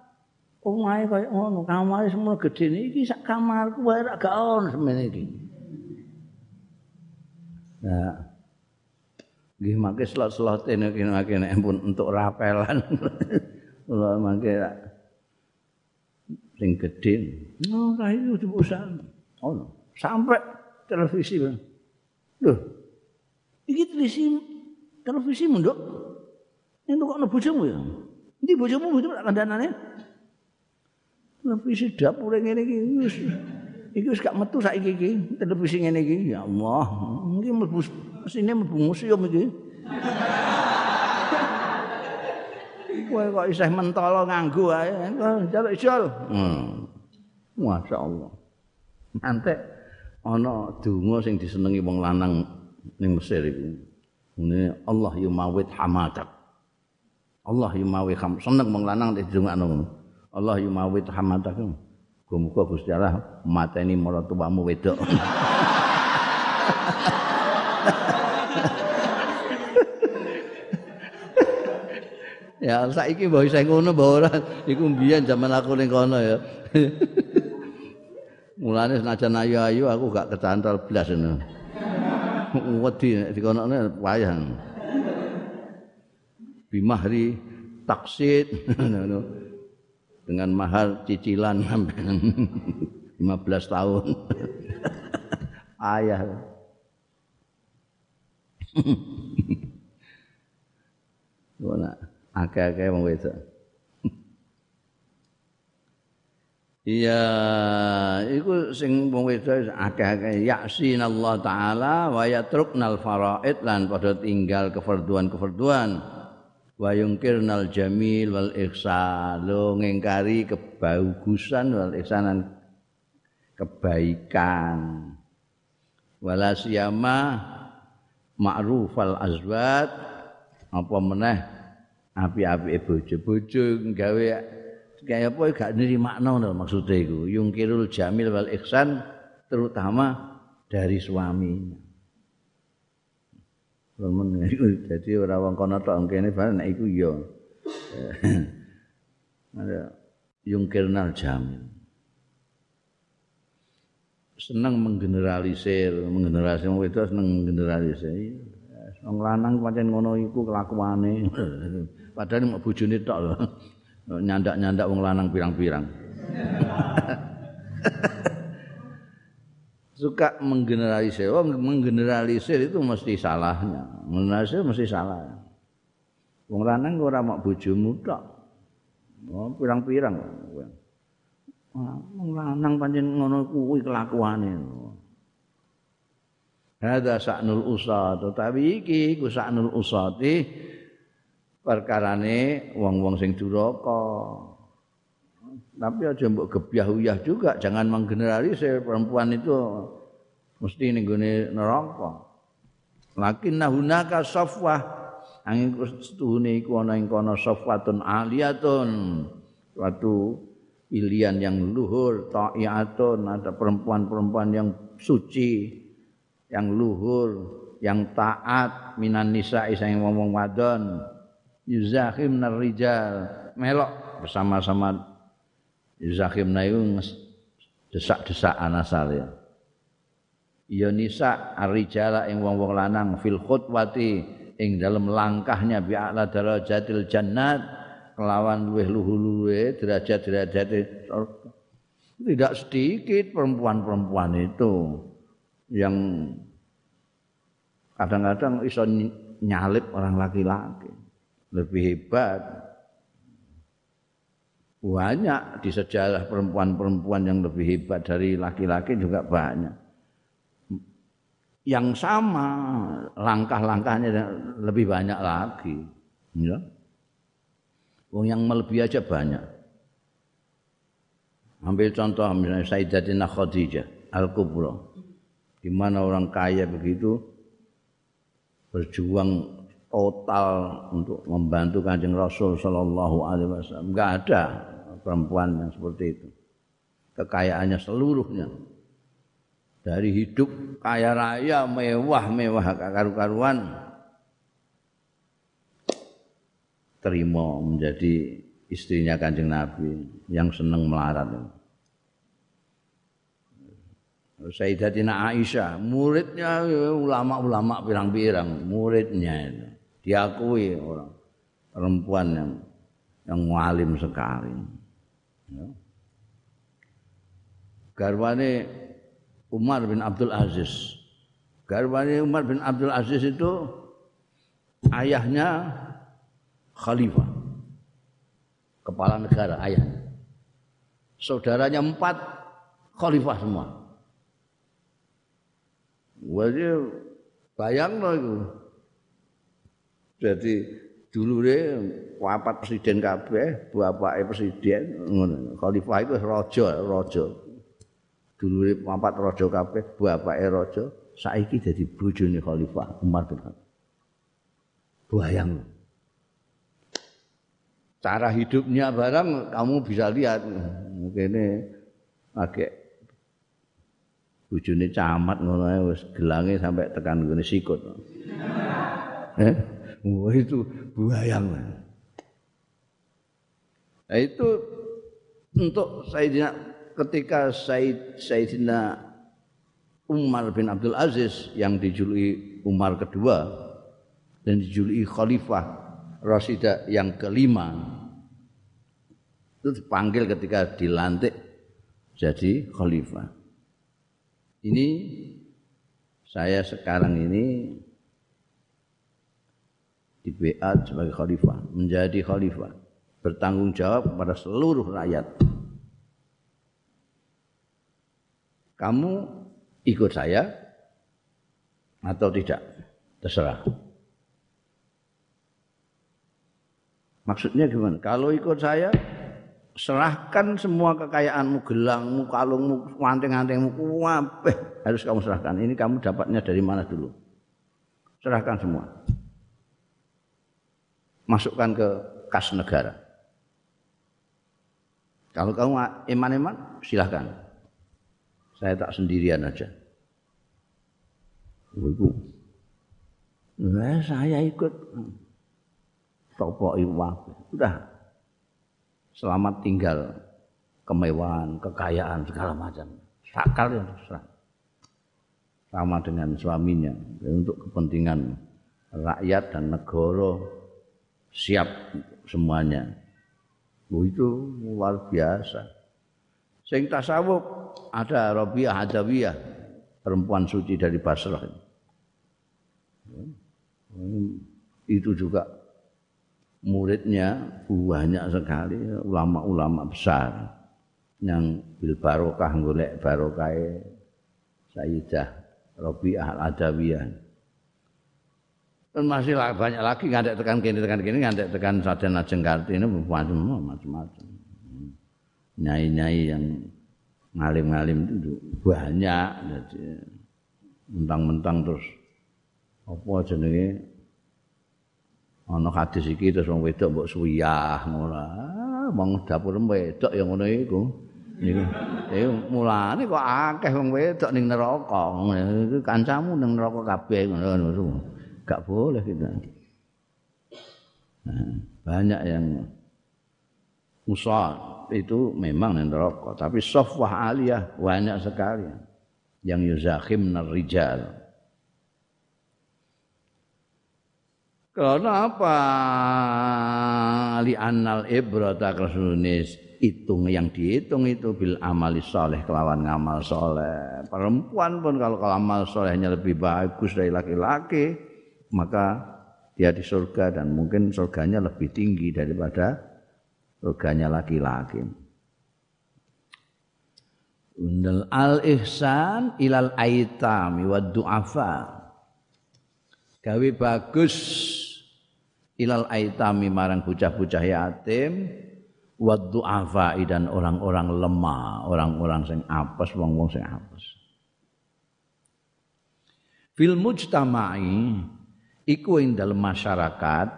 Speaker 1: omahe kaya ngono. Kamare semua gedhe iki sak kamarku wae gak ono semene iki nah nggih mangke slot-slot ene kene pun untuk rapelan. Kula mangke sing gedhe. Oh, ra iki dipusan. Oh, sampai televisi. Lho. Iki televisi televisi munduk. Ini kok bojomu ya? Ndi bojomu bojomu tak kandhanane? Televisi dapur ngene iki iki wis gak metu saiki iki televisi ngene iki ya Allah. Iki mlebu Sini mlebu museum iki. Kowe kok isih mentolo nganggo ae. Jaluk jol. Hmm. Masyaallah. Nanti ana donga sing disenengi wong lanang ning Mesir iku. Ngene Allah yumawit hamadak. Allah yumawit ham seneng wong lanang didongakno ngono. Allah yumawit hamadak. Muga Gusti Allah mateni maratuwamu wedok. ya saiki mbok isih ngono mbok ora? Iku mbiyen zaman aku ning kono ya. Mulane senajan ayu-ayu aku gak kecantol blas ngono. Wedi nek dikonokne wayah. Bimahri taksid dengan mahar cicilan sampai 15 tahun. Ayah. Ngono akeh-akeh wong wedok. Iya, iku sing wong wedok akeh-akeh. Yaksin Allah taala wa yatruknal faraid lan padha tinggal kefarduan-kefarduan wa yungkirnal jamil wal ihsan. Lo ngingkari kebagusan wal ihsanan kebaikan. Wala siyama ma'rufal azwat. Apa meneh? Api-api bojo-bojo gawe kaya apa gak nrimakno no maksude iku. Yungkirul jamil wal ihsan terutama dari suaminya Lamun dadi ora wong kono tok kene bareng nek iku ya ada yungkirnal jamil seneng menggeneralisir, menggeneralisir wong wedok seneng menggeneralisir. Wong lanang pancen ngono iku kelakuane. Padahal mek bojone tok lho. Nyandak-nyandak wong lanang pirang-pirang. Suka menggeneralisir, oh, menggeneralisir itu mesti salahnya. Menggeneralisir mesti salah. Wong lanang ora mek bojomu tok. Oh, pirang-pirang. wong lanang pancen ngono kuwi kelakuane. Hadza sa'nul usat, tapi iki ku sa'nul usati perkarane wong-wong sing duraka. Tapi aja mbok gebyah-uyah juga, jangan menggeneralisir perempuan itu. Mesti ning gone neraka. Lakin nahunaka safwah. Angin setuhune iku ana ing kono safwatun aliyatun. Suatu pilihan yang luhur ta'iyatun. Ada perempuan-perempuan yang suci yang luhur yang taat. Minan nisa yang ngomong wadon. Yuzahim rijal. Melok bersama-sama yuzahim itu desak-desakan asal ya ya nisa arijala ing wong-wong lanang fil khutwati ing dalam langkahnya bi a'la darajatil jannat kelawan luweh luhur-luwe derajat-derajat tidak sedikit perempuan-perempuan itu yang kadang-kadang iso nyalip orang laki-laki. Lebih hebat banyak di sejarah perempuan-perempuan yang lebih hebat dari laki-laki juga banyak. Yang sama langkah-langkahnya lebih banyak lagi ya. Yang melebihi aja banyak. Ambil contoh misalnya Sayyidatina Khadijah Al-Kubra. Di mana orang kaya begitu berjuang total untuk membantu kanjeng Rasul Shallallahu Alaihi Wasallam. Enggak ada perempuan yang seperti itu. Kekayaannya seluruhnya dari hidup kaya raya mewah mewah karu-karuan terima menjadi istrinya kanjeng Nabi yang senang melarat. Sayyidatina Aisyah, muridnya ulama-ulama pirang-pirang, muridnya itu. Diakui orang perempuan yang yang walim sekali. Ya. Garwane Umar bin Abdul Aziz. Garwane Umar bin Abdul Aziz itu ayahnya khalifah. Kepala negara ayahnya. Saudaranya empat khalifah semua. Wadi bayang loh itu. Jadi dulu deh wapat presiden kabeh, bapaknya presiden, khalifah itu rojo, rojo. Dulu deh wapat rojo kabeh, bapaknya rojo. Saiki jadi bojone khalifah Umar bin Khattab. Bayang. Cara hidupnya barang kamu bisa lihat. Mungkin agak bojone camat ngono wis gelange sampai tekan ngene sikut. Eh, wah itu buayang. Nah itu untuk Sayyidina ketika Said Sayyidina Umar bin Abdul Aziz yang dijuluki Umar kedua dan dijuluki Khalifah Rasidah yang kelima itu dipanggil ketika dilantik jadi khalifah. Ini saya sekarang ini di BA sebagai khalifah, menjadi khalifah, bertanggung jawab kepada seluruh rakyat. Kamu ikut saya atau tidak? Terserah. Maksudnya gimana? Kalau ikut saya, serahkan semua kekayaanmu, gelangmu, kalungmu, anting-antingmu, kabeh harus kamu serahkan. Ini kamu dapatnya dari mana dulu? Serahkan semua. Masukkan ke kas negara. Kalau kamu iman-iman, silahkan. Saya tak sendirian aja. Ibu, nah, saya ikut. Topok ibu, udah selamat tinggal kemewahan, kekayaan segala macam. Sakal yang terserah. Sama dengan suaminya untuk kepentingan rakyat dan negara siap semuanya. Oh, itu luar biasa. Sing tasawuf ada Rabi'ah Adawiyah, perempuan suci dari Basrah. Itu juga muridnya banyak sekali ulama-ulama besar yang bil barokah golek barokah Sayyidah Rabi'ah Al-Adawiyah. Dan masih banyak lagi ngadek tekan kini tekan kini ngadek tekan Saden Ajeng Kartini macam macam. nyai-nyai yang ngalim-ngalim itu banyak. Jadi mentang-mentang terus apa jenenge? Ana hadis iki terus wong wedok mbok suyah ngono. Ah, wong dapur wedok yang ngono iku. Niku eh mulane kok akeh wong wedok ning neraka. Iku kancamu ning neraka kabeh ngono gak boleh kita nah, banyak yang musa itu memang neraka tapi safwah aliyah banyak sekali. Yang yuzakhim rijal Karena apa? Li annal ibrata kresunis hitung yang dihitung itu bil amali soleh kelawan ngamal soleh. Perempuan pun kalau kalau amal solehnya lebih bagus dari laki-laki maka dia di surga dan mungkin surganya lebih tinggi daripada surganya laki-laki Undal al ihsan ilal aitami wa du'afa gawe bagus ilal aitami marang bocah-bocah yatim wa du'afai dan orang-orang lemah, orang-orang sing apes, wong-wong sing apes. Fil mujtama'i iku ing dalam masyarakat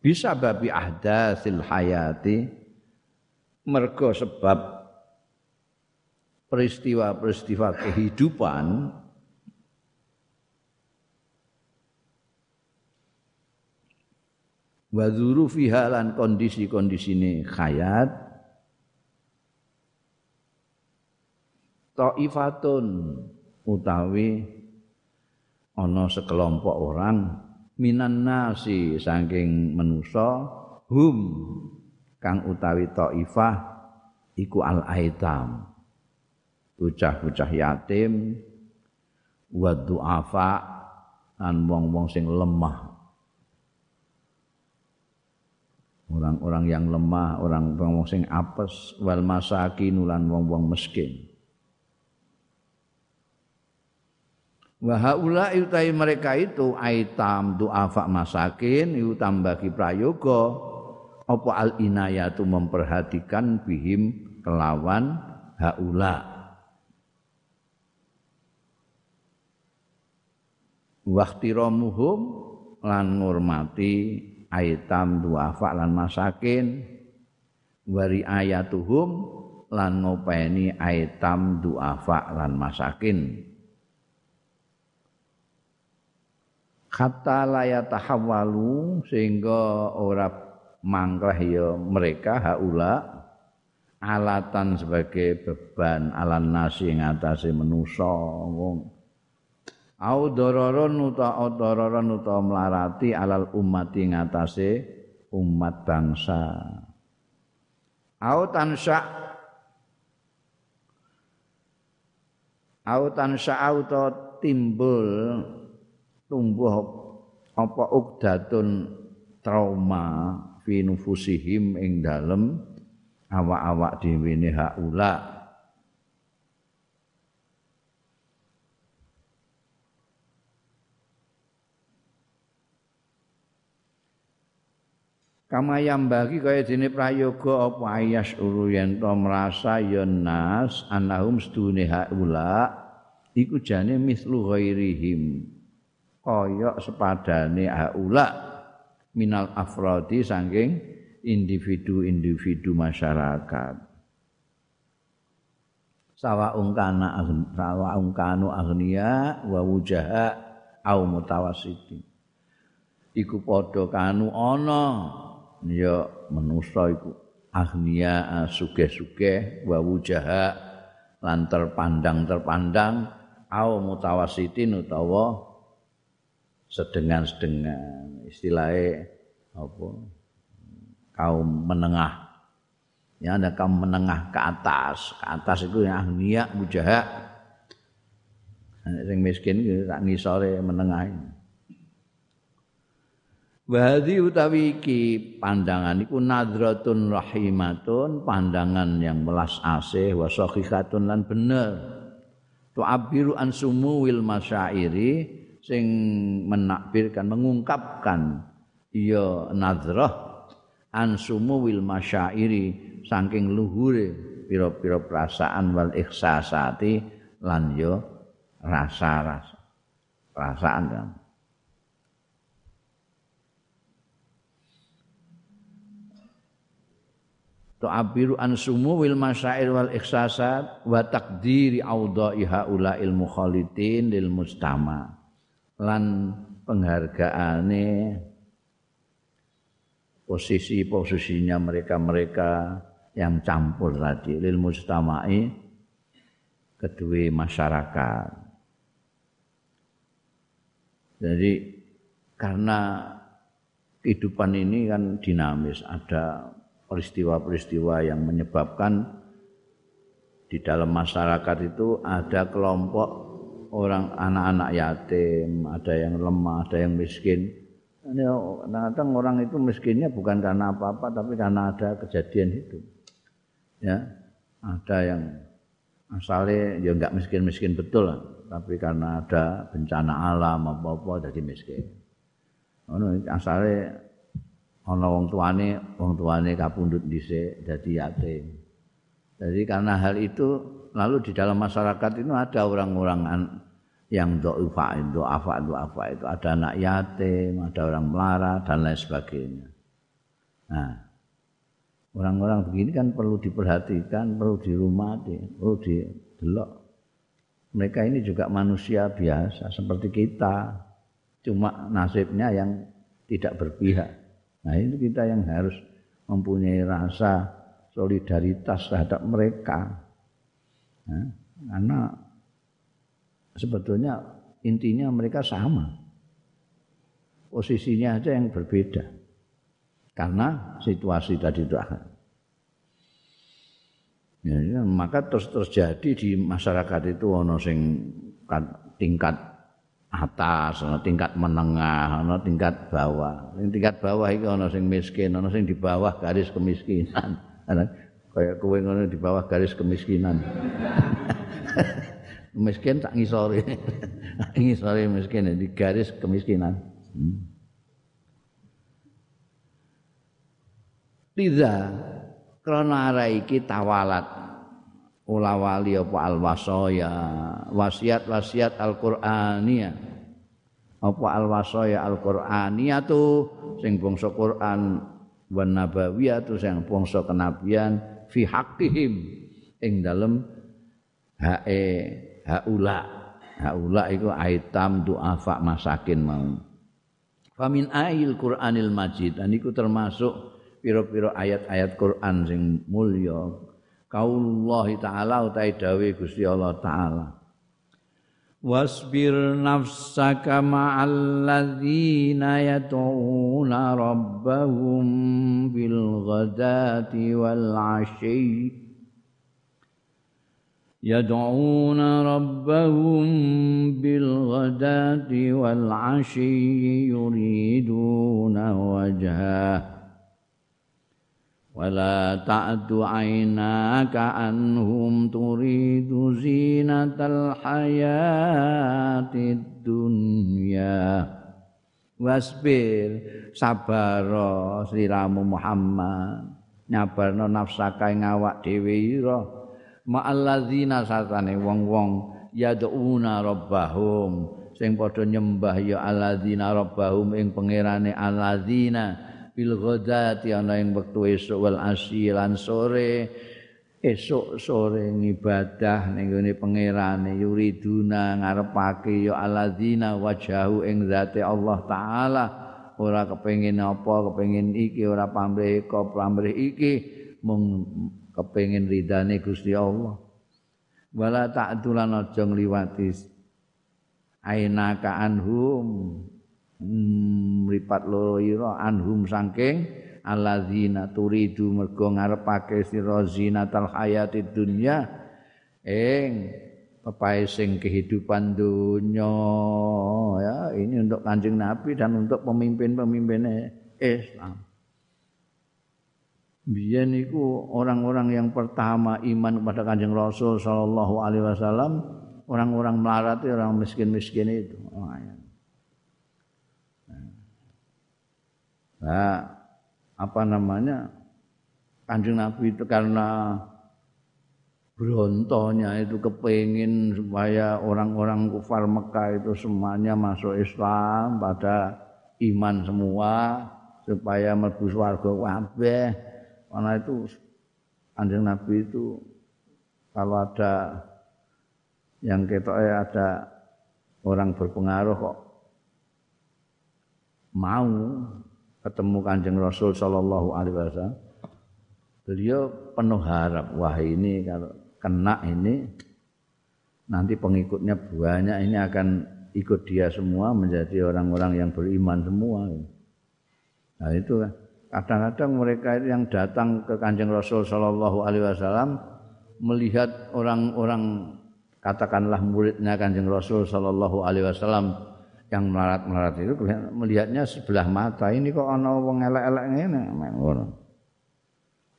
Speaker 1: bisa babi ahdatsil hayati mergo sebab peristiwa-peristiwa kehidupan wa fiha lan kondisi-kondisine hayat taifatun utawi ana sekelompok orang minan nasi saking manusa hum kang utawi taifah iku al aitam bocah-bocah yatim wa duafa lan wong-wong sing lemah orang-orang yang lemah, orang wong sing apes, wal masakin lan wong-wong miskin. Wa haula utai mereka itu aitam duafa masakin itu tambah prayoga. Apa al inayatu memperhatikan bihim kelawan haula? Waktiramuhum lan ngurmati aitam duafa lan masakin. Wari ayatuhum lan ngopeni aitam duafa lan masakin kata layatahawalu sehingga ora mangkrah ya mereka haula alatan sebagai beban alan nasi ngatasi menusa wong. Au dororon uta dororon uta melarati alal ummati ngatasé umat bangsa. Au tansya au tansya auto timbul tumbuh apa ukdatun trauma fi nufusihim ing dalem awak-awak dhewe ne haula kama yang bagi kaya dene prayoga apa ayas uru yen to merasa ya nas annahum sedune haula iku jane mislu ghairihim kaya sepadane haula minal afrodi saking individu-individu masyarakat. Sawa ungkana sawa ungkanu agnia wa wujaha au mutawassiti. Iku padha kanu ana ya manusa iku agnia sugih-sugih wa wujaha lan terpandang-terpandang au mutawasitin utawa sedengan-sedengan istilahnya apa? Kaum menengah. Ya ada kaum menengah ke atas. Ke atas itu yang agnia wujaha sing miskin tak ngisore menengah ini. Wahdi utawi iki pandangan iku nadratun rahimatun, pandangan yang melas asih wa lan bener. Tu'abiru an sumuwil masyairi sing menakbirkan mengungkapkan iya nadrah an sumuwil masyairi saking luhure pira-pira perasaan wal ihsasati lan yo rasa-rasa perasaan kan. Tu'abiru an wil masyair wal ihsasat wa takdiri audha'i haula'il mukhalitin lil mustama lan penghargaane posisi-posisinya mereka-mereka yang campur tadi lil mustama'i kedua masyarakat. Jadi karena kehidupan ini kan dinamis, ada peristiwa-peristiwa yang menyebabkan di dalam masyarakat itu ada kelompok orang anak-anak yatim, ada yang lemah, ada yang miskin. Ini kadang orang itu miskinnya bukan karena apa-apa, tapi karena ada kejadian hidup. Ya, ada yang asalnya ya enggak miskin-miskin betul, tapi karena ada bencana alam apa-apa jadi miskin. Ono asalnya ana wong tuane, wong tuane kapundhut dhisik dadi yatim. Jadi karena hal itu lalu di dalam masyarakat itu ada orang-orang yang do'ufa, do'afa, do'afa itu ada anak yatim, ada orang melarat dan lain sebagainya. Nah, orang-orang begini kan perlu diperhatikan, perlu dirumati, perlu didelok. Mereka ini juga manusia biasa seperti kita, cuma nasibnya yang tidak berpihak. Nah, itu kita yang harus mempunyai rasa solidaritas terhadap mereka. Nah, karena sebetulnya intinya mereka sama. Posisinya aja yang berbeda. Karena situasi tadi itu Ya, ya, maka terus terjadi di masyarakat itu ono sing tingkat atas, ono tingkat menengah, ono tingkat bawah. Tingkat bawah iki ono sing miskin, ono sing di bawah garis kemiskinan. Kayak kowe ngono di bawah garis kemiskinan. miskin tak ngisore. ngisore miskin di garis kemiskinan. Hmm. Liza krana iki tawalat ula apa al wasaya wasiat-wasiat Al-Qur'aniyah apa al wasaya Al-Qur'aniyah tu sing bangsa Quran wan nabawiyah tu sing bangsa kenabian fi haqqihim ing dalem hae haula. Haula iku aitam duafa masakin mau. Famin ayil qur'anil majid. Dan iku termasuk pira-pira ayat-ayat Quran sing mulya. Kaulullah taala utai dawe Gusti Allah taala واصبر نفسك مع الذين يدعون ربهم بالغداة والعشي. يدعون ربهم بالغداة والعشي يريدون وجهه. ولا تعد عيناك عنهم تريد زينة الحياة الدنيا wasbir sabar sliramu Muhammad nyabarno nafsaka ing awak dhewe ira ma'alladzina satane wong-wong yad'una rabbahum sing padha nyembah ya alladzina rabbahum ing pangerane alladzina Bil ghadati ana ing wektu esuk wal asilan sore. Esuk sore ngibadah ning gone pangerane yuriduna ngarepake ya alladzina wajahu ing zate Allah taala. Ora kepengin apa kepengin iki ora pamrih kok pamrih iki. Mung kepengin ridane Gusti Allah. Wala ta'dulan aja ngliwati. Ainaka anhum mripat loro ira anhum saking alladzina turidu mergo ngarepake sira zinatal hayati dunya ing pepae sing kehidupan dunya ya ini untuk Kanjeng Nabi dan untuk pemimpin-pemimpin Islam biyen niku orang-orang yang pertama iman kepada Kanjeng Rasul sallallahu alaihi wasallam orang-orang melarat orang miskin-miskin itu. Oh, ya. Nah, apa namanya? Kanjeng Nabi itu karena berontonya itu kepingin supaya orang-orang kufar Mekah itu semuanya masuk Islam pada iman semua supaya mlebu swarga kabeh. Karena itu Kanjeng Nabi itu kalau ada yang ketoknya ada orang berpengaruh kok mau ketemu Kanjeng Rasul sallallahu alaihi wasallam beliau penuh harap wah ini kalau kena ini nanti pengikutnya banyak ini akan ikut dia semua menjadi orang-orang yang beriman semua. Nah itu kan kadang-kadang mereka yang datang ke Kanjeng Rasul Shallallahu Alaihi Wasallam melihat orang-orang katakanlah muridnya Kanjeng Rasul Shallallahu Alaihi Wasallam yang melarat-melarat itu melihatnya sebelah mata ini kok ana wong elek-elek ngene ngono.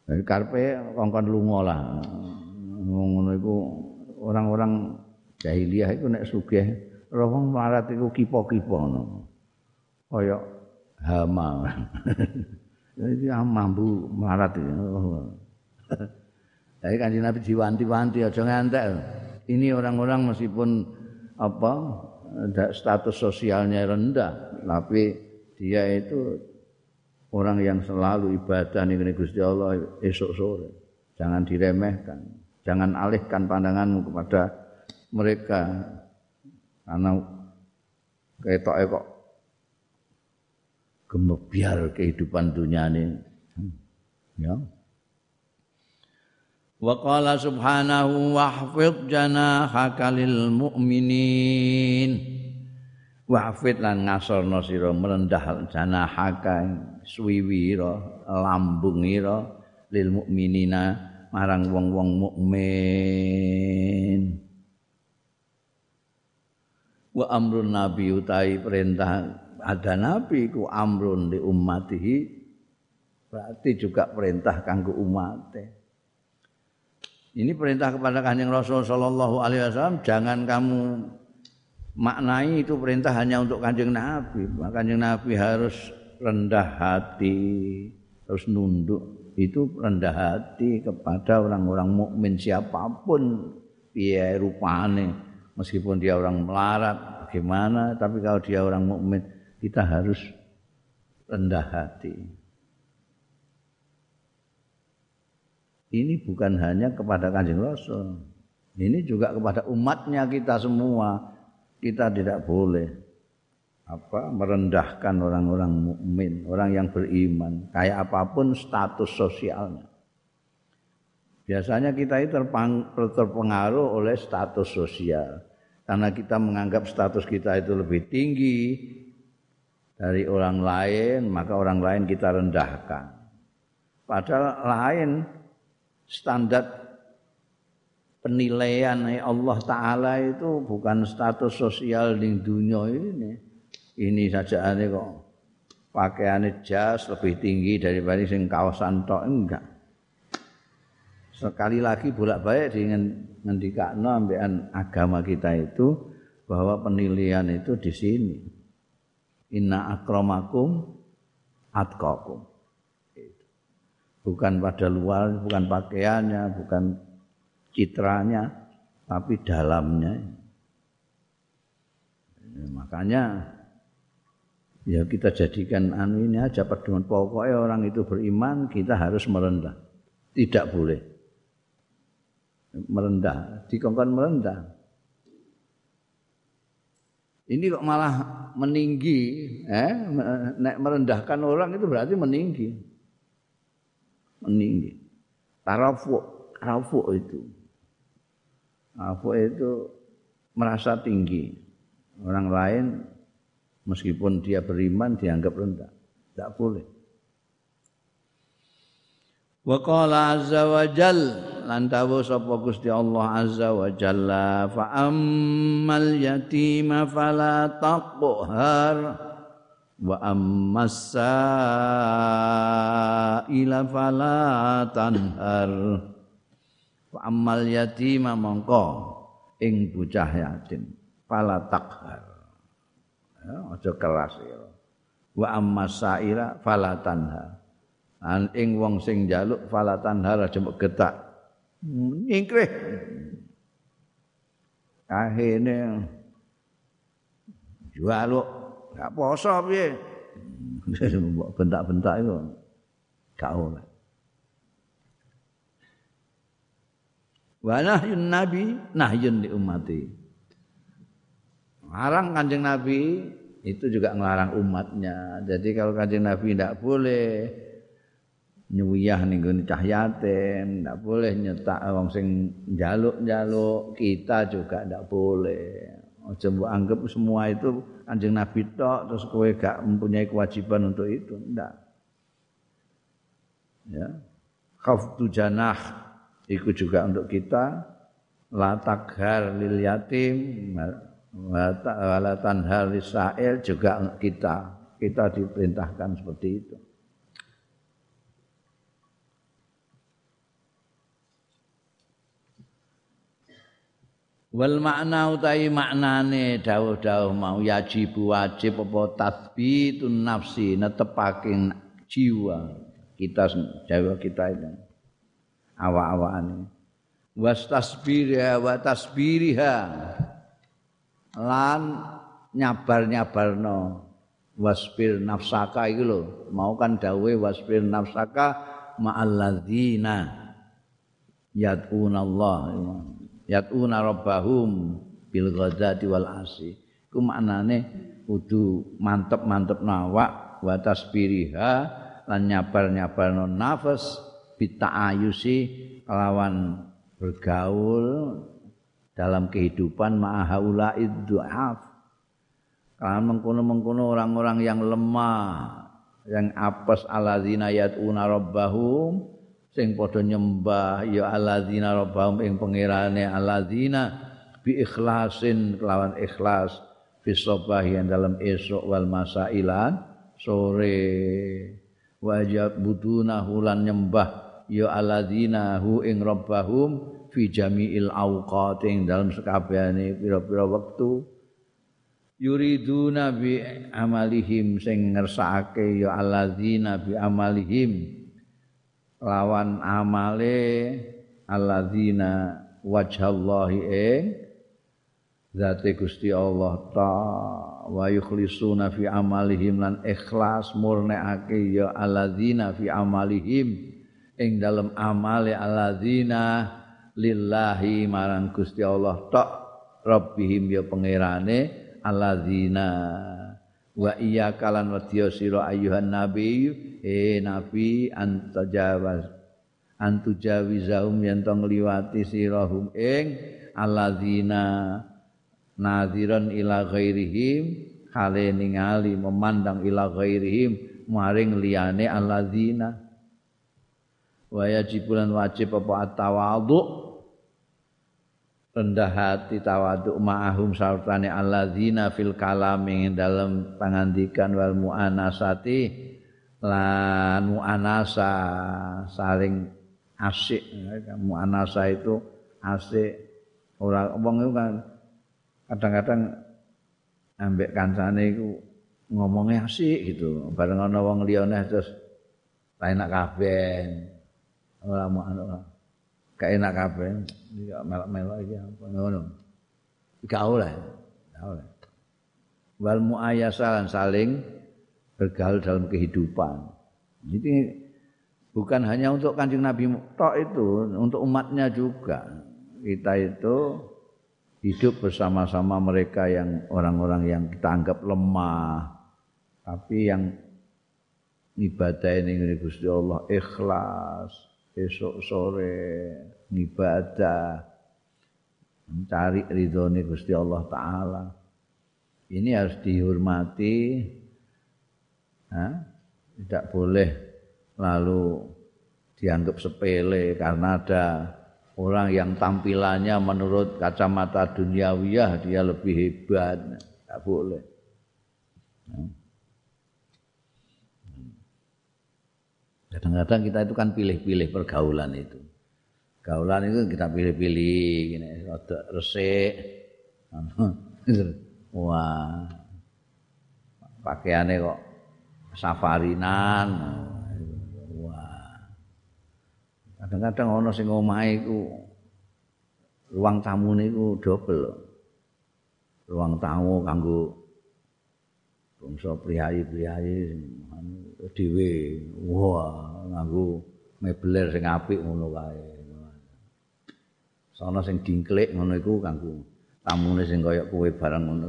Speaker 1: Jadi karpe kongkon lunga lah ngono iku orang-orang jahiliyah iku nek sugih roh wong melarat iku kipo-kipo ngono. Kaya hama. Jadi mambu melarat itu. Jadi kan Nabi diwanti-wanti aja ngantek. Ini orang-orang meskipun apa status sosialnya rendah, tapi dia itu orang yang selalu ibadah nih Gusti Allah esok sore. Jangan diremehkan. Jangan alihkan pandanganmu kepada mereka karena ketok kok gemebiar kehidupan dunia ini. Ya. Wa qala subhanahu wahfid janahaka lil mu'minin. Wahfid lan ngasorno sira merendah janahaka suwiwira lambungira lil mu'minina marang wong-wong mukmin. Wa amrun nabi utai perintah ada nabi ku amrun li ummatihi berarti juga perintah kanggo umat. Ini perintah kepada Kanjeng Rasul sallallahu alaihi wasallam jangan kamu maknai itu perintah hanya untuk Kanjeng Nabi. Kanjeng Nabi harus rendah hati, terus nunduk. Itu rendah hati kepada orang-orang mukmin siapa pun. Biaya rupane. Meskipun dia orang melarat bagaimana? Tapi kalau dia orang mukmin kita harus rendah hati ini bukan hanya kepada kanjeng rasul ini juga kepada umatnya kita semua kita tidak boleh apa merendahkan orang-orang mukmin, orang yang beriman, kayak apa pun status sosialnya. Biasanya kita itu terpengaruh oleh status sosial. Karena kita menganggap status kita itu lebih tinggi dari orang lain, maka orang lain kita rendahkan. Padahal lain standar penilaian Allah Ta'ala itu bukan status sosial di dunia ini. Ini saja ini kok pakaiannya jas lebih tinggi daripada sing kawasan tok enggak. Sekali lagi bolak-balik dengan ngendikakno ambekan agama kita itu bahwa penilaian itu di sini. Inna akramakum atqakum bukan pada luar bukan pakaiannya bukan citranya tapi dalamnya. Makanya ya kita jadikan anu ini aja pedoman. Pokoknya orang itu beriman kita harus merendah. Tidak boleh. Merendah. Dikongkon merendah. Ini kok malah meninggi eh merendahkan orang itu berarti meninggi meninggi tarafu tarafu itu tarafu itu merasa tinggi orang lain meskipun dia beriman dianggap rendah. Tidak boleh. Wa qala azza wa jal lan dawuh sapa Gusti Allah azza wa jalla fa ammal yatima fala taqhar wa ammas ila fala tanhar. Wa ammal yatima mongko ing bocah yatim fala taqhar ya, aja keras ya. Wa amma sa'ira fala tanha. an ing wong sing njaluk falatan har aja getak. Nyingkrih. Kahene njaluk gak poso piye? Bentak-bentak itu gak oleh. Wa nahyun nabi nahyun li ummati. Larang kanjeng nabi itu juga ngelarang umatnya. Jadi kalau kanjeng nabi tidak boleh nyuyah ning gone cah yatim ndak boleh nyetak wong sing njaluk-njaluk kita juga ndak boleh. Aja anggap semua itu kanjeng nabi tok terus kowe gak mempunyai kewajiban untuk itu ndak. Ya. Khaftu janah Iku juga untuk kita. La taghar lil yatim wa tanhar lisail juga kita. Kita diperintahkan seperti itu. Wal makna utai maknane dawuh-dawuh mau yajib wajib apa tathbitun nafsi netepaking jiwa. Kita jiwa kita itu. Awak-awakane was tasbiriha wa tasbiriha. Lan nyabar-nyabarno. Wasbir nafsaka iki lho. Mau kan dawe wasbir nafsaka ma'alladzina yad'una Yad'una rabbahum bil ghadati wal asi iku maknane kudu mantep-mantep nawak wa tasbiriha lan nyabar-nyabarno nafas bita'ayusi lawan bergaul dalam kehidupan ma'ahaula iddu'af kalau mengkono-mengkono orang-orang yang lemah yang apes aladzina yat'una rabbahum sing padha nyembah ya aladzina rabbahum ing pangerane aladzina bi ikhlasin kelawan ikhlas fi yang dalam esok wal masailan sore. Wajib buduna hulan nyembah ya alladzina hu ing rabbahum fi jami'il awqat ing dalam sekabehane pira-pira wektu. Yuriduna bi amalihim sing ngersakake ya alladzina bi amalihim lawan amale alladzina wajhallahi ing zate Gusti Allah ta wa yukhlisuna fi amalihim lan ikhlas murnekake ya alladzina fi amalihim ing dalam amale alladzina lillahi marang Gusti Allah tok rabbihim ya pangerane alladzina wa iya kalan wadya sira ayuhan nabi eh nabi antajawaz. Antujawizahum yen to ngliwati sirahum ing alladzina nadhiran ila ghairihim. Kale ningali memandang ila ghairihim maring liyane alladzina. Wa yajibulan wajib apa tawadhu rendah hati tawadhu ma'ahum sartane alladzina fil kalam ing dalam pangandikan wal muanasati lan muanasa saling asik. Muanasa itu asik. Ora wong itu kan kadang-kadang ambek kancane iku ngomongnya asik gitu. Bareng ana wong liyane terus enak kabeh. Ora mau anu gak enak kabeh. Iki melok-melok iki apa ngono. Gak oleh gak oleh. Wal muayyasalan saling bergaul dalam kehidupan. Jadi bukan hanya untuk kanjeng Nabi tok itu untuk umatnya juga. Kita itu hidup bersama-sama mereka yang orang-orang yang kita anggap lemah. Tapi yang ibadah ini Gusti Allah ikhlas esok sore ngibadah mencari ridhone Gusti Allah taala. Ini harus dihormati ha? tidak boleh lalu dianggap sepele karena ada orang yang tampilannya menurut kacamata duniawiyah dia lebih hebat tidak boleh Kadang-kadang kita itu kan pilih-pilih pergaulan itu. Gaulan itu kita pilih-pilih gini, rada resik. Wah. Pakaiannya kok safarinan. Wah. Kadang-kadang ana sing omahe iku ruang tamu niku dobel. Ruang tamu kanggo bangsa priayi-priayi dhewe. Wah, nganggo mebeler sing apik ngono kae. Sono sing dingklik ngono iku kanggo tamune sing kaya kowe barang ngono.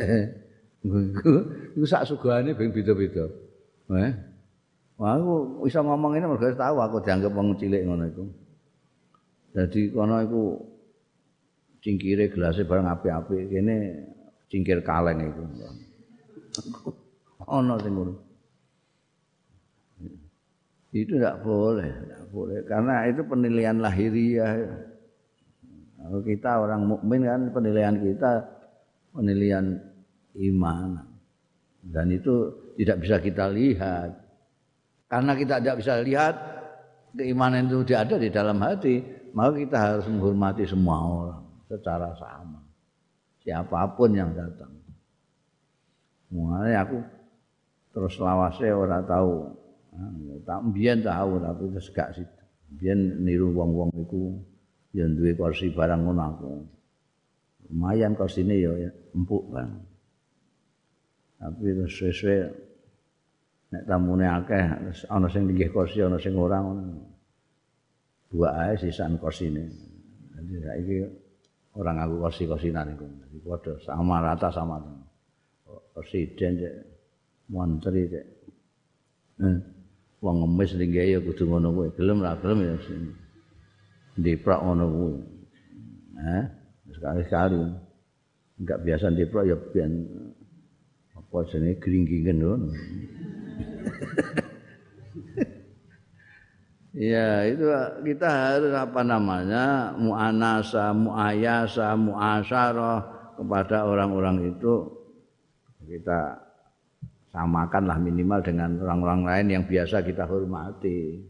Speaker 1: sak sugane ben beda-beda. Eh? Wah, aku bisa ngomong ini mergo tahu aku dianggap wong cilik ngono iku. Dadi kono iku cingkire gelasé barang apik-apik kene cingkir kaleng iku. Ono sing ngono. Itu tidak boleh, tidak boleh karena itu penilaian lahiriah. Kalau kita orang mukmin kan penilaian kita penilaian iman. Dan itu tidak bisa kita lihat. Karena kita tidak bisa lihat keimanan itu tidak ada di dalam hati, maka kita harus menghormati semua orang secara sama. Siapa pun yang datang. Mulai aku terus lawase orang tahu. Tak mbiyen tahu tapi terus gak sih. Mbiyen niru wong-wong iku ya duwe kursi barang ngono aku. Lumayan kursine ya empuk kan. Tapi terus sesuai nek tamune akeh ana sing linggih kursi ana sing ora ngono. Dua ae sisan kursine. Dadi saiki ora ngaku kursi-kursinan iku. Dadi padha sama rata sama presiden cek. Menteri cek. Eh, wong ngemis linggih ya kudu ngono kuwi. Gelem ra gelem ya diprak ngono kuwi. Eh sekali-sekali. Enggak biasa diprak ya biyen apa jenenge ngono Ya itu kita harus apa namanya? Muanasa, muayasa, muasyarah kepada orang-orang itu. Kita samakanlah minimal dengan orang-orang lain yang biasa kita hormati.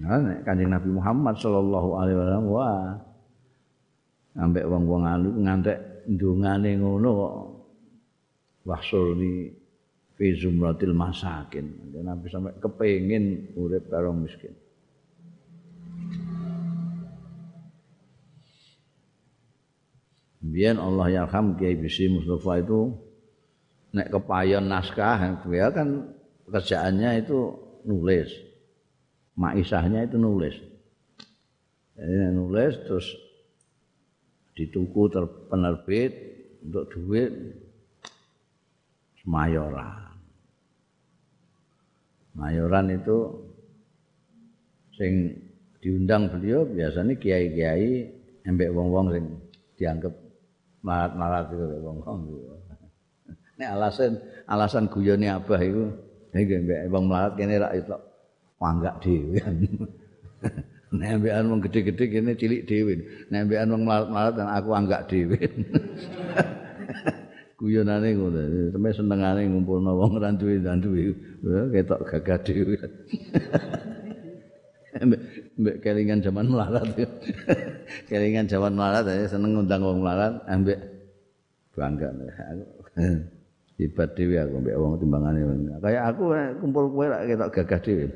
Speaker 1: Nah, kanjeng Nabi Muhammad Shallallahu Alaihi Wasallam wah sampai wong-wong anu ngantek ndungane ngono wahsulni fi zumratil masakin. Nabi sampai kepengin urip karo miskin. Biar Allah yarham Kiai Bisi Mustafa itu nek kepayon naskah dia kan pekerjaannya itu nulis. Maisahnya itu nulis. Jadi nulis terus dituku penerbit untuk duit mayoran. Mayoran itu sing diundang beliau biasanya kiai-kiai embek wong-wong sing dianggap marat-marat itu wong-wong. Ini alasan alasan guyone abah itu iki mbek wong marat kene rak itu panggak dhewe. Nek ambekan wong gede-gede kene cilik dhewe. Nek ambekan wong marat-marat aku anggak dhewe. guyonane ngono. Temen senengane ngumpulno wong ora duwe duwe. Ketok gagah dhewe. Mbek kelingan zaman melarat. kelingan zaman melarat seneng ngundang wong melarat ambek bangga. Hebat dhewe aku mbek wong timbangane. Kayak aku kumpul kowe rak ketok gagah dhewe.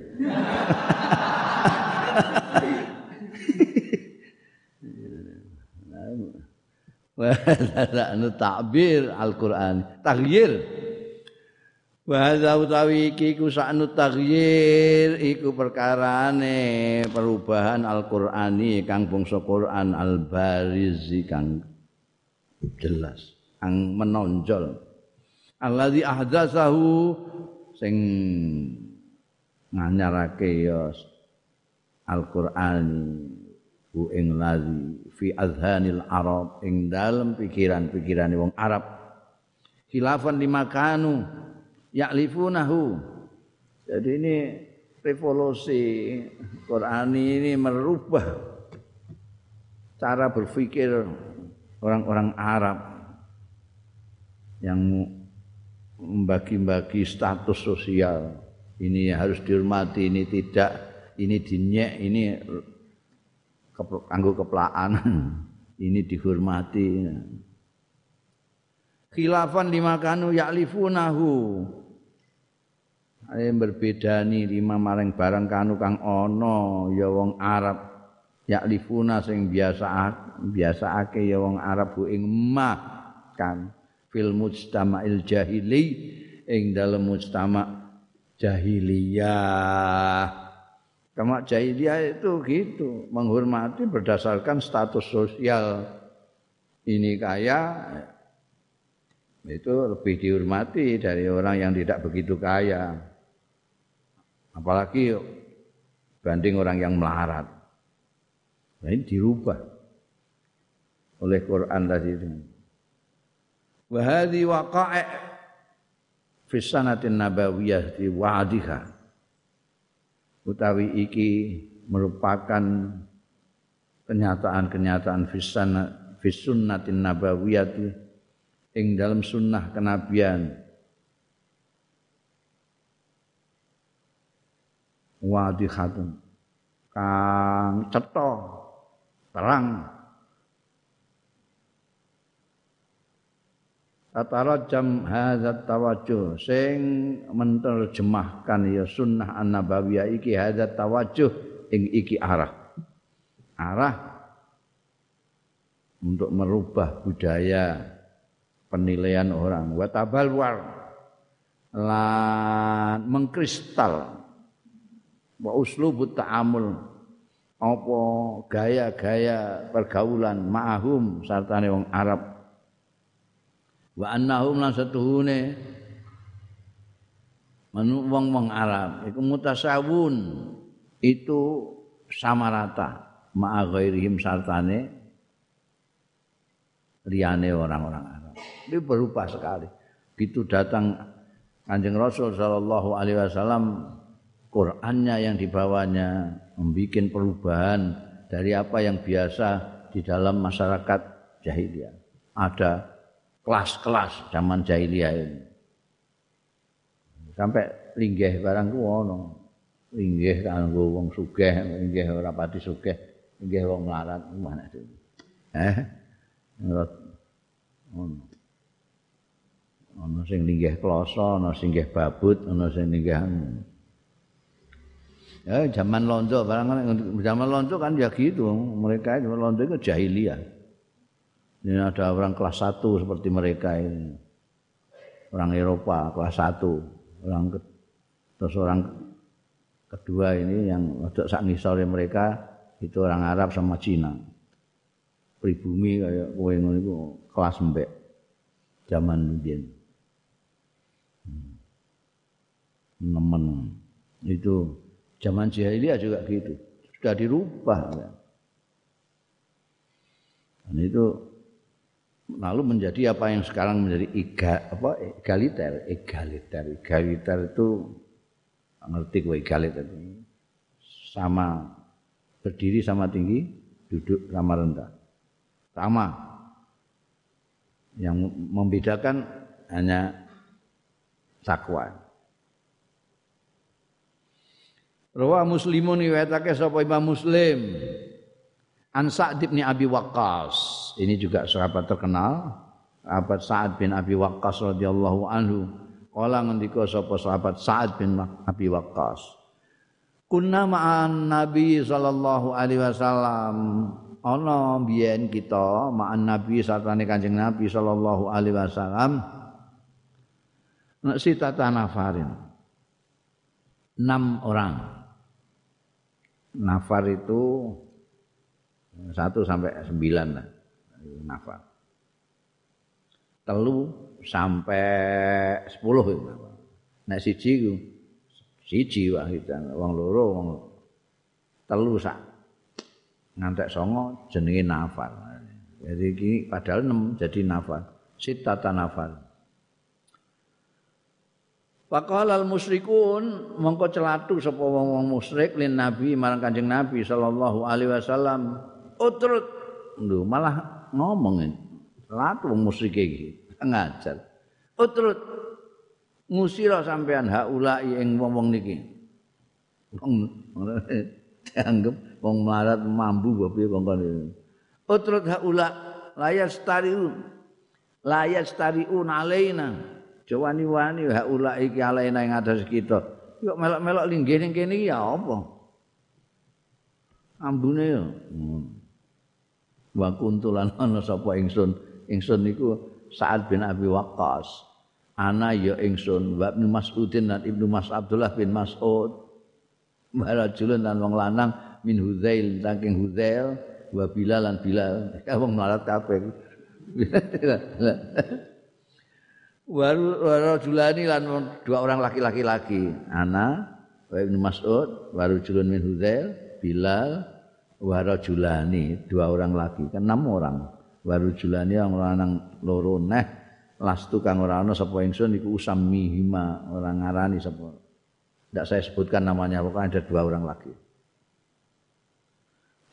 Speaker 1: Anu takbir Al-Qur'an. Taghyir wa utawi iki ku saknu taghyir iku perkarane perubahan Al-Qur'ani kang bangsa Qur'an al-bariz kang jelas kang menonjol. Alladzi ahdatsahu sing nganyarake ya Al-Qur'ani hu ing ladzi fi azhanil arab ing dalem pikiran-pikirane wong Arab. Khilafan lima kanu ya'lifunahu jadi ini revolusi Quran ini merubah cara berpikir orang-orang Arab yang membagi-bagi status sosial. Ini harus dihormati ini tidak ini dinyek ini kanggo keplaan ini dihormati. Khilafan lima kanu ya'lifunahu yang berbedani lima maring barang kanu kang ana ya wong Arab yaklifuna sing biasa biasaake ya wong Arab ing ma kan. Fil mujtama'il jahili ing dalem mujtama' jahiliyah Kama jahiliyah itu gitu, menghormati berdasarkan status sosial. Ini kaya, itu lebih dihormati dari orang yang tidak begitu kaya. Apalagi banding orang yang melarat. Nah, ini dirubah oleh Quran tadi itu. Wahadi waqa'i fi nabawiyah di wa'adiha utawi iki merupakan kenyataan-kenyataan fisana fisunnatin nabawiyati ing dalam sunnah kenabian. Wadihatun kang cetha terang jam hadzat tawajuh sing menerjemahkan ya sunnah an-nabawiyah iki hadzat tawajuh ing iki arah. Arah untuk merubah budaya penilaian orang. Wa tabalwar lan mengkristal. Wa uslubut ta'amul. Apa gaya-gaya pergaulan ma'ahum sartane wong Arab wa annahum lan satuhune manu wong-wong Arab iku mutasawun itu sama rata ma'a ghairihim sartane liyane orang-orang Arab. Ini berubah sekali. Begitu datang Kanjeng Rasul sallallahu alaihi wasallam Qur'annya yang dibawanya membuat perubahan dari apa yang biasa di dalam masyarakat jahiliyah. Ada kelas-kelas zaman jahiliyah ini. Sampai linggih barang ku ono. Linggih kanggo wong sugih, linggih ora pati sugih, linggih wong melarat mana itu. Eh. Menurut ono. Ono sing linggih kloso, ono sing linggih babut, ono sing linggih. Ya zaman lonjo barang zaman lonjo kan ya gitu mereka zaman lonjo itu jahiliyah. Ini ada orang kelas satu seperti mereka ini. Orang Eropa kelas satu. Orang ke, terus orang kedua ini yang ada sak ngisore mereka itu orang Arab sama Cina. Pribumi kayak kowe ngono iku kelas mbek zaman mbiyen. Hmm. Nemen. Itu zaman jahiliyah juga gitu. Sudah dirubah. Ya. Dan itu lalu menjadi apa yang sekarang menjadi ega, apa egaliter, egaliter, egaliter itu ngerti gue egaliter sama berdiri sama tinggi, duduk sama rendah, sama. Yang membedakan hanya sakwa. Rawa Muslimun riwayatake sapa Imam Muslim An Sa'd bin Abi Waqqas. Ini juga sahabat terkenal. Sahabat Sa'ad bin Abi Waqqas radhiyallahu anhu. Kala ngendika sapa sahabat Sa'ad bin Abi Waqqas. Kunna ma'an Nabi sallallahu alaihi wasallam. Ana biyen kita ma'an Nabi satane Kanjeng Nabi sallallahu alaihi wasallam. Nek sitata nafarin. Enam orang. Nafar itu satu sampai sembilan lah nafal telu sampai sepuluh itu nek siji ku siji wahid wong loro wong telu sak ngantek songo jenenge nafal jadi iki padahal enam jadi nafal sitata nafal Faqala al-musyrikun mongko celatu sapa wong-wong musyrik lin nabi marang Kanjeng Nabi sallallahu alaihi wasallam utrut malah ngomong latu wong musyrik iki ngajar. Utrut ngusira sampean haulai ing wong-wong niki. Wong dianggap wong melarat mambu apa piye kongkon utrut haula layas stariu layas stariu alaina jawani wani haula iki alaina ing atas kita. Kok melok-melok linggih ning kene ya apa? Ambune ya. Wa kuntulan ana sapa ingsun. Ingsun niku Sa'ad bin Abi Waqqas. Ana ya ingsun wa Ibnu Mas'udin dan Ibnu Mas Abdullah bin Mas'ud. Marajulun lan wong lanang min Huzail saking Huzail wa Bilal lan Bilal. Wong melarat kabeh. Waru julani lan dua orang laki-laki lagi. Ana wa Ibnu Mas'ud, waru julun min Huzail, Bilal, waru julani dua orang lagi. Kan enam orang. Waru julani yang lanang loro neh lastu kang ora ana sapa ingsun iku usami hima orang ngarani sapa. Tidak saya sebutkan namanya, pokoknya ada dua orang lagi.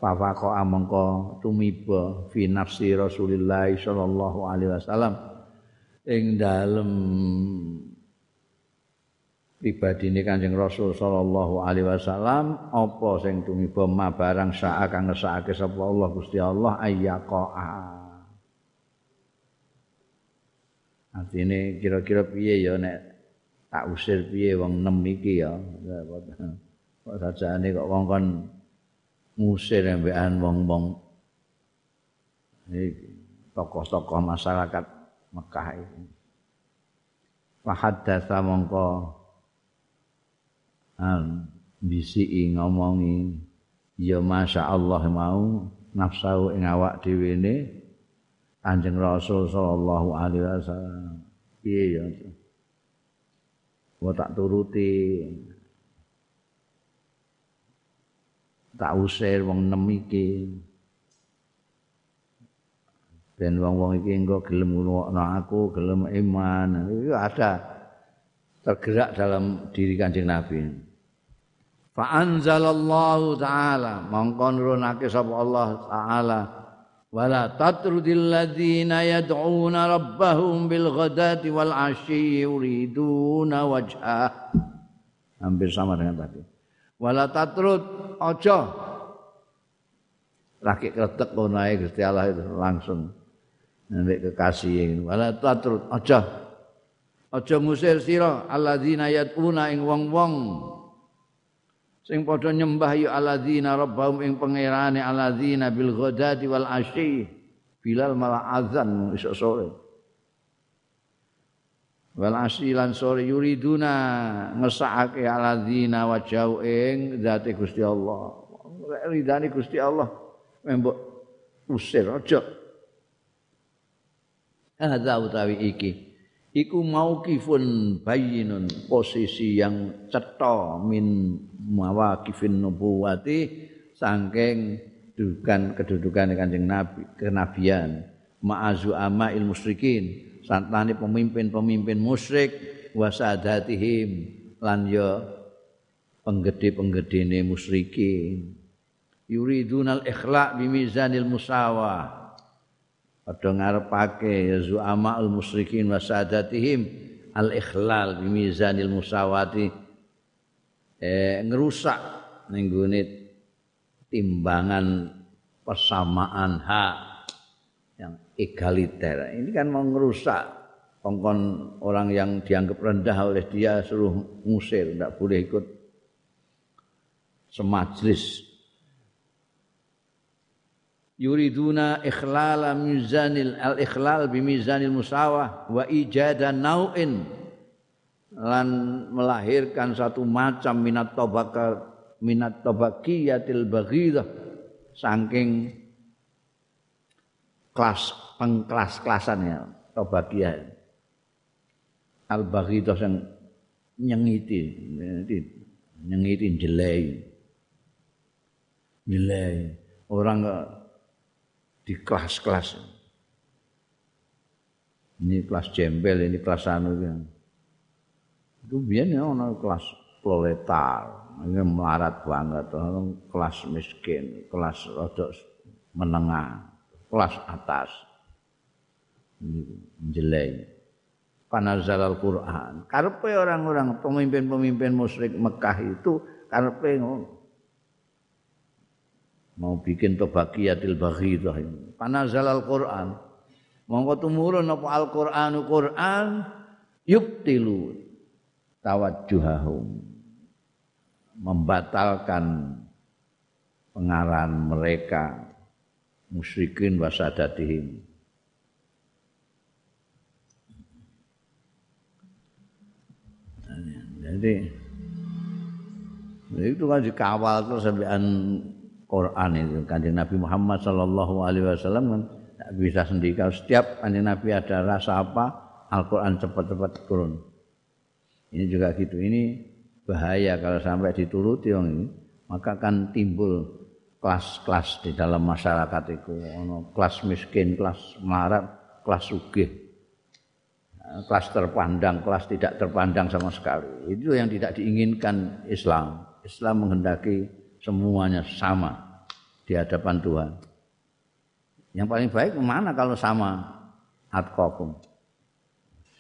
Speaker 1: Fafaqo amangka tumiba fi nafsi Rasulillah sallallahu alaihi wasallam ing dalem pribadine Kanjeng Rasul sallallahu alaihi wasallam apa sing tumiba ma barang sak kang ngesake sapa Allah Gusti Allah ayyaqa Artine kira-kira piye ya nek tak usir piye wong nem iki ya. Kok sajane kok wong kon ngusir embekan wong-wong tokoh-tokoh masyarakat Mekah itu. Fahaddatsa mongko bisi ngomongi ya masya Allah mau nafsu ing awak dhewe ne Kanjeng Rasul sallallahu alaihi wasallam. Piye ya? Wa tak turuti. Tak usir wong nem iki. ben wong-wong iki engko gelem ngono aku, gelem iman. Itu ada tergerak dalam diri Kanjeng Nabi. Fa anzalallahu taala. Mongko nurunake sapa Allah taala. Wala tatrudil ladzina yad'una rabbahum bil ghadati wal asyi yuriduna wajha. Hampir sama dengan tadi. Wala tatrud aja laki kretek ngono ae Gusti Allah itu langsung nek kekasih. Wala tatrut aja aja ngusir sira alladzina yatuna ing wong-wong sing padha nyembah ya alladzina rabbahum ing pangerane alladzina bil ghadati wal asyi. Bilal malah azan esuk sore. Wal asyi lan sore yuriduna ngesake alladzina wajau ing zate Gusti Allah. Ridani Gusti Allah mbok usir aja hadza utawi iki iku mauqifun bayyinun posisi yang cetha min mawaqifin nubuwati saking kedudukan kedudukan kanjeng nabi kenabian. Ma'azu ama'il musyrikin santane pemimpin-pemimpin musyrik wasadatihim lan ya penggede-penggedene musyrikin. Yuridunal ikhlaq bimizanil musawah padha ngarepake zu'ama al musyrikin wa sadatihim al ikhlal bi mizanil musawati. Eh ngerusak ning timbangan persamaan hak yang egaliter. Ini kan mau ngerusak. Kongkon orang yang dianggap rendah oleh dia suruh ngusir tidak boleh ikut semajlis yuriduna ikhlala mizanil al ikhlal bi mizanil musawah wa ijada nau'in. Lan melahirkan satu macam minat tabaka minat tabakiyatil baghidah. Saking kelas pengkelas-kelasan ya tabakiyah al baghidah yang nyengiti nyengiti jelai jelai orang di kelas-kelas. Ini kelas jembel, ini kelas anu ya. Itu biasanya ono kelas proletar, ini melarat banget, kelas miskin, kelas rodok menengah, kelas atas. Ini jelek. Panazal Al-Quran. Karpe orang-orang pemimpin-pemimpin musyrik Mekah itu karpe ngono. Mau bikin tobaqiyatil baghidah. Panazal Al-Qur'an. Monggo tumurun apa Al-Qur'anu Qur'an yubtilu tawajjuhahum. membatalkan pengarahan mereka musyrikin wasadatihim jadi itu kan dikawal terus sampean Quran itu. Kanjeng Nabi Muhammad Shallallahu Alaihi Wasallam kan bisa sendiri. Kalau setiap kanjeng Nabi ada rasa apa Al-Quran cepat-cepat turun. Ini juga gitu. Ini bahaya kalau sampai dituruti orang ini maka akan timbul kelas-kelas di dalam masyarakat itu. Kelas miskin kelas melarat kelas sugih. Kelas terpandang kelas tidak terpandang sama sekali. Itu yang tidak diinginkan Islam. Islam menghendaki semuanya sama di hadapan Tuhan yang paling baik mana kalau sama atqakum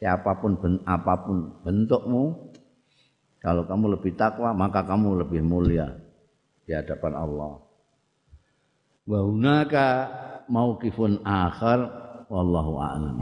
Speaker 1: siapa pun ben, apa pun bentukmu kalau kamu lebih takwa maka kamu lebih mulia di hadapan Allah. Wa hunaka mauqifun akhar wallahu a'lam.